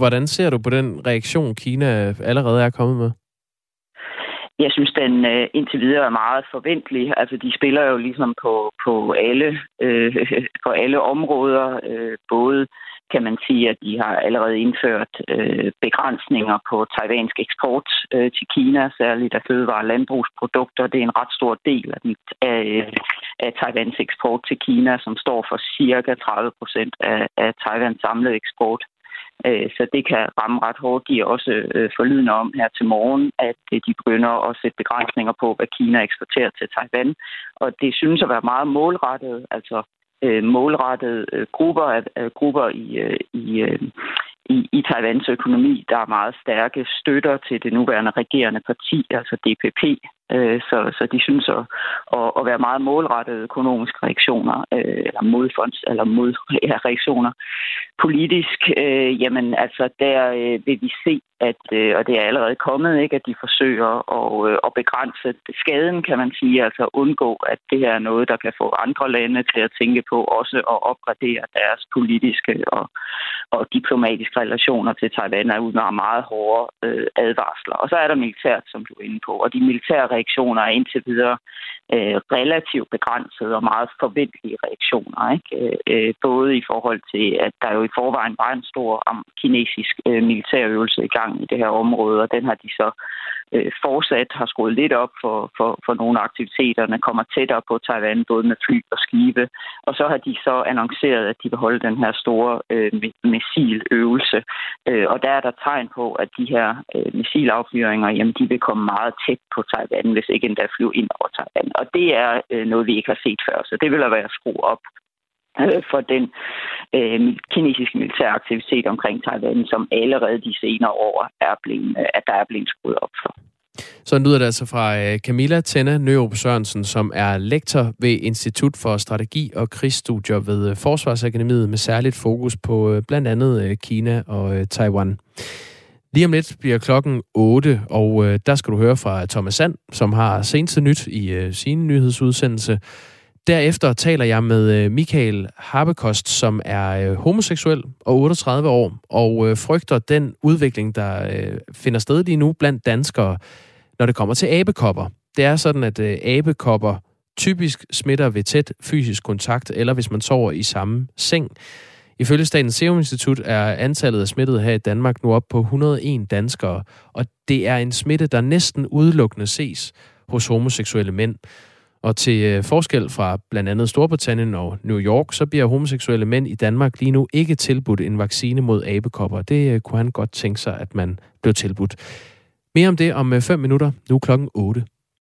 Hvordan ser du på den reaktion, Kina allerede er kommet med? Jeg synes, den øh, indtil videre er meget forventelig. Altså, de spiller jo ligesom på, på alle, øh, på alle områder, øh, både kan man sige, at de har allerede indført øh, begrænsninger på taiwansk eksport øh, til Kina, særligt af fødevare- og landbrugsprodukter. Det er en ret stor del af, den, af, af Taiwans eksport til Kina, som står for cirka 30 procent af, af Taiwans samlede eksport. Øh, så det kan ramme ret hårdt. De er også øh, forlydende om her til morgen, at øh, de begynder at sætte begrænsninger på, hvad Kina eksporterer til Taiwan. Og det synes at være meget målrettet, altså Øh, målrettede øh, grupper, af, grupper i, øh, i, i, i Taiwans økonomi, der er meget stærke støtter til det nuværende regerende parti, altså DPP, Øh, så, så de synes at, at, at være meget målrettede økonomiske reaktioner, øh, eller modfonds, eller modreaktioner. Politisk, øh, jamen altså, der øh, vil vi se, at, øh, og det er allerede kommet, ikke, at de forsøger at, øh, at begrænse skaden, kan man sige, altså undgå, at det her er noget, der kan få andre lande til at tænke på også at opgradere deres politiske og, og diplomatiske relationer til Taiwan, er ud meget hårde øh, advarsler. Og så er der militært, som du er inde på, og de militære reaktioner er indtil videre øh, relativt begrænsede og meget forventelige reaktioner. Ikke? Øh, øh, både i forhold til, at der jo i forvejen var en stor kinesisk øh, militærøvelse i gang i det her område, og den har de så øh, fortsat har skruet lidt op for, for, for nogle af aktiviteterne, kommer tættere på Taiwan, både med fly og skibe. Og så har de så annonceret, at de vil holde den her store øh, missiløvelse. Øh, og der er der tegn på, at de her øh, missilaffyringer, jamen, de vil komme meget tæt på Taiwan, hvis ikke endda flyve ind over Taiwan. Og det er øh, noget, vi ikke har set før, så det vil der være at skrue op øh, for den øh, kinesiske militære aktivitet omkring Taiwan, som allerede de senere år er blevet, øh, at der er blevet skruet op for. Så lyder det altså fra øh, Camilla Tenna Nørup Sørensen, som er lektor ved Institut for Strategi og Krigsstudier ved øh, Forsvarsakademiet med særligt fokus på øh, blandt andet Kina og Taiwan. Lige om lidt bliver klokken 8, og øh, der skal du høre fra Thomas Sand, som har seneste nyt i øh, sin nyhedsudsendelse. Derefter taler jeg med øh, Michael Harbekost, som er øh, homoseksuel og 38 år, og øh, frygter den udvikling, der øh, finder sted lige nu blandt danskere, når det kommer til abekopper. Det er sådan, at øh, abekopper typisk smitter ved tæt fysisk kontakt, eller hvis man sover i samme seng. Ifølge Statens Serum Institut er antallet af smittede her i Danmark nu op på 101 danskere, og det er en smitte, der næsten udelukkende ses hos homoseksuelle mænd. Og til øh, forskel fra blandt andet Storbritannien og New York, så bliver homoseksuelle mænd i Danmark lige nu ikke tilbudt en vaccine mod abekopper. Det øh, kunne han godt tænke sig, at man blev tilbudt. Mere om det om øh, 5 minutter, nu klokken 8.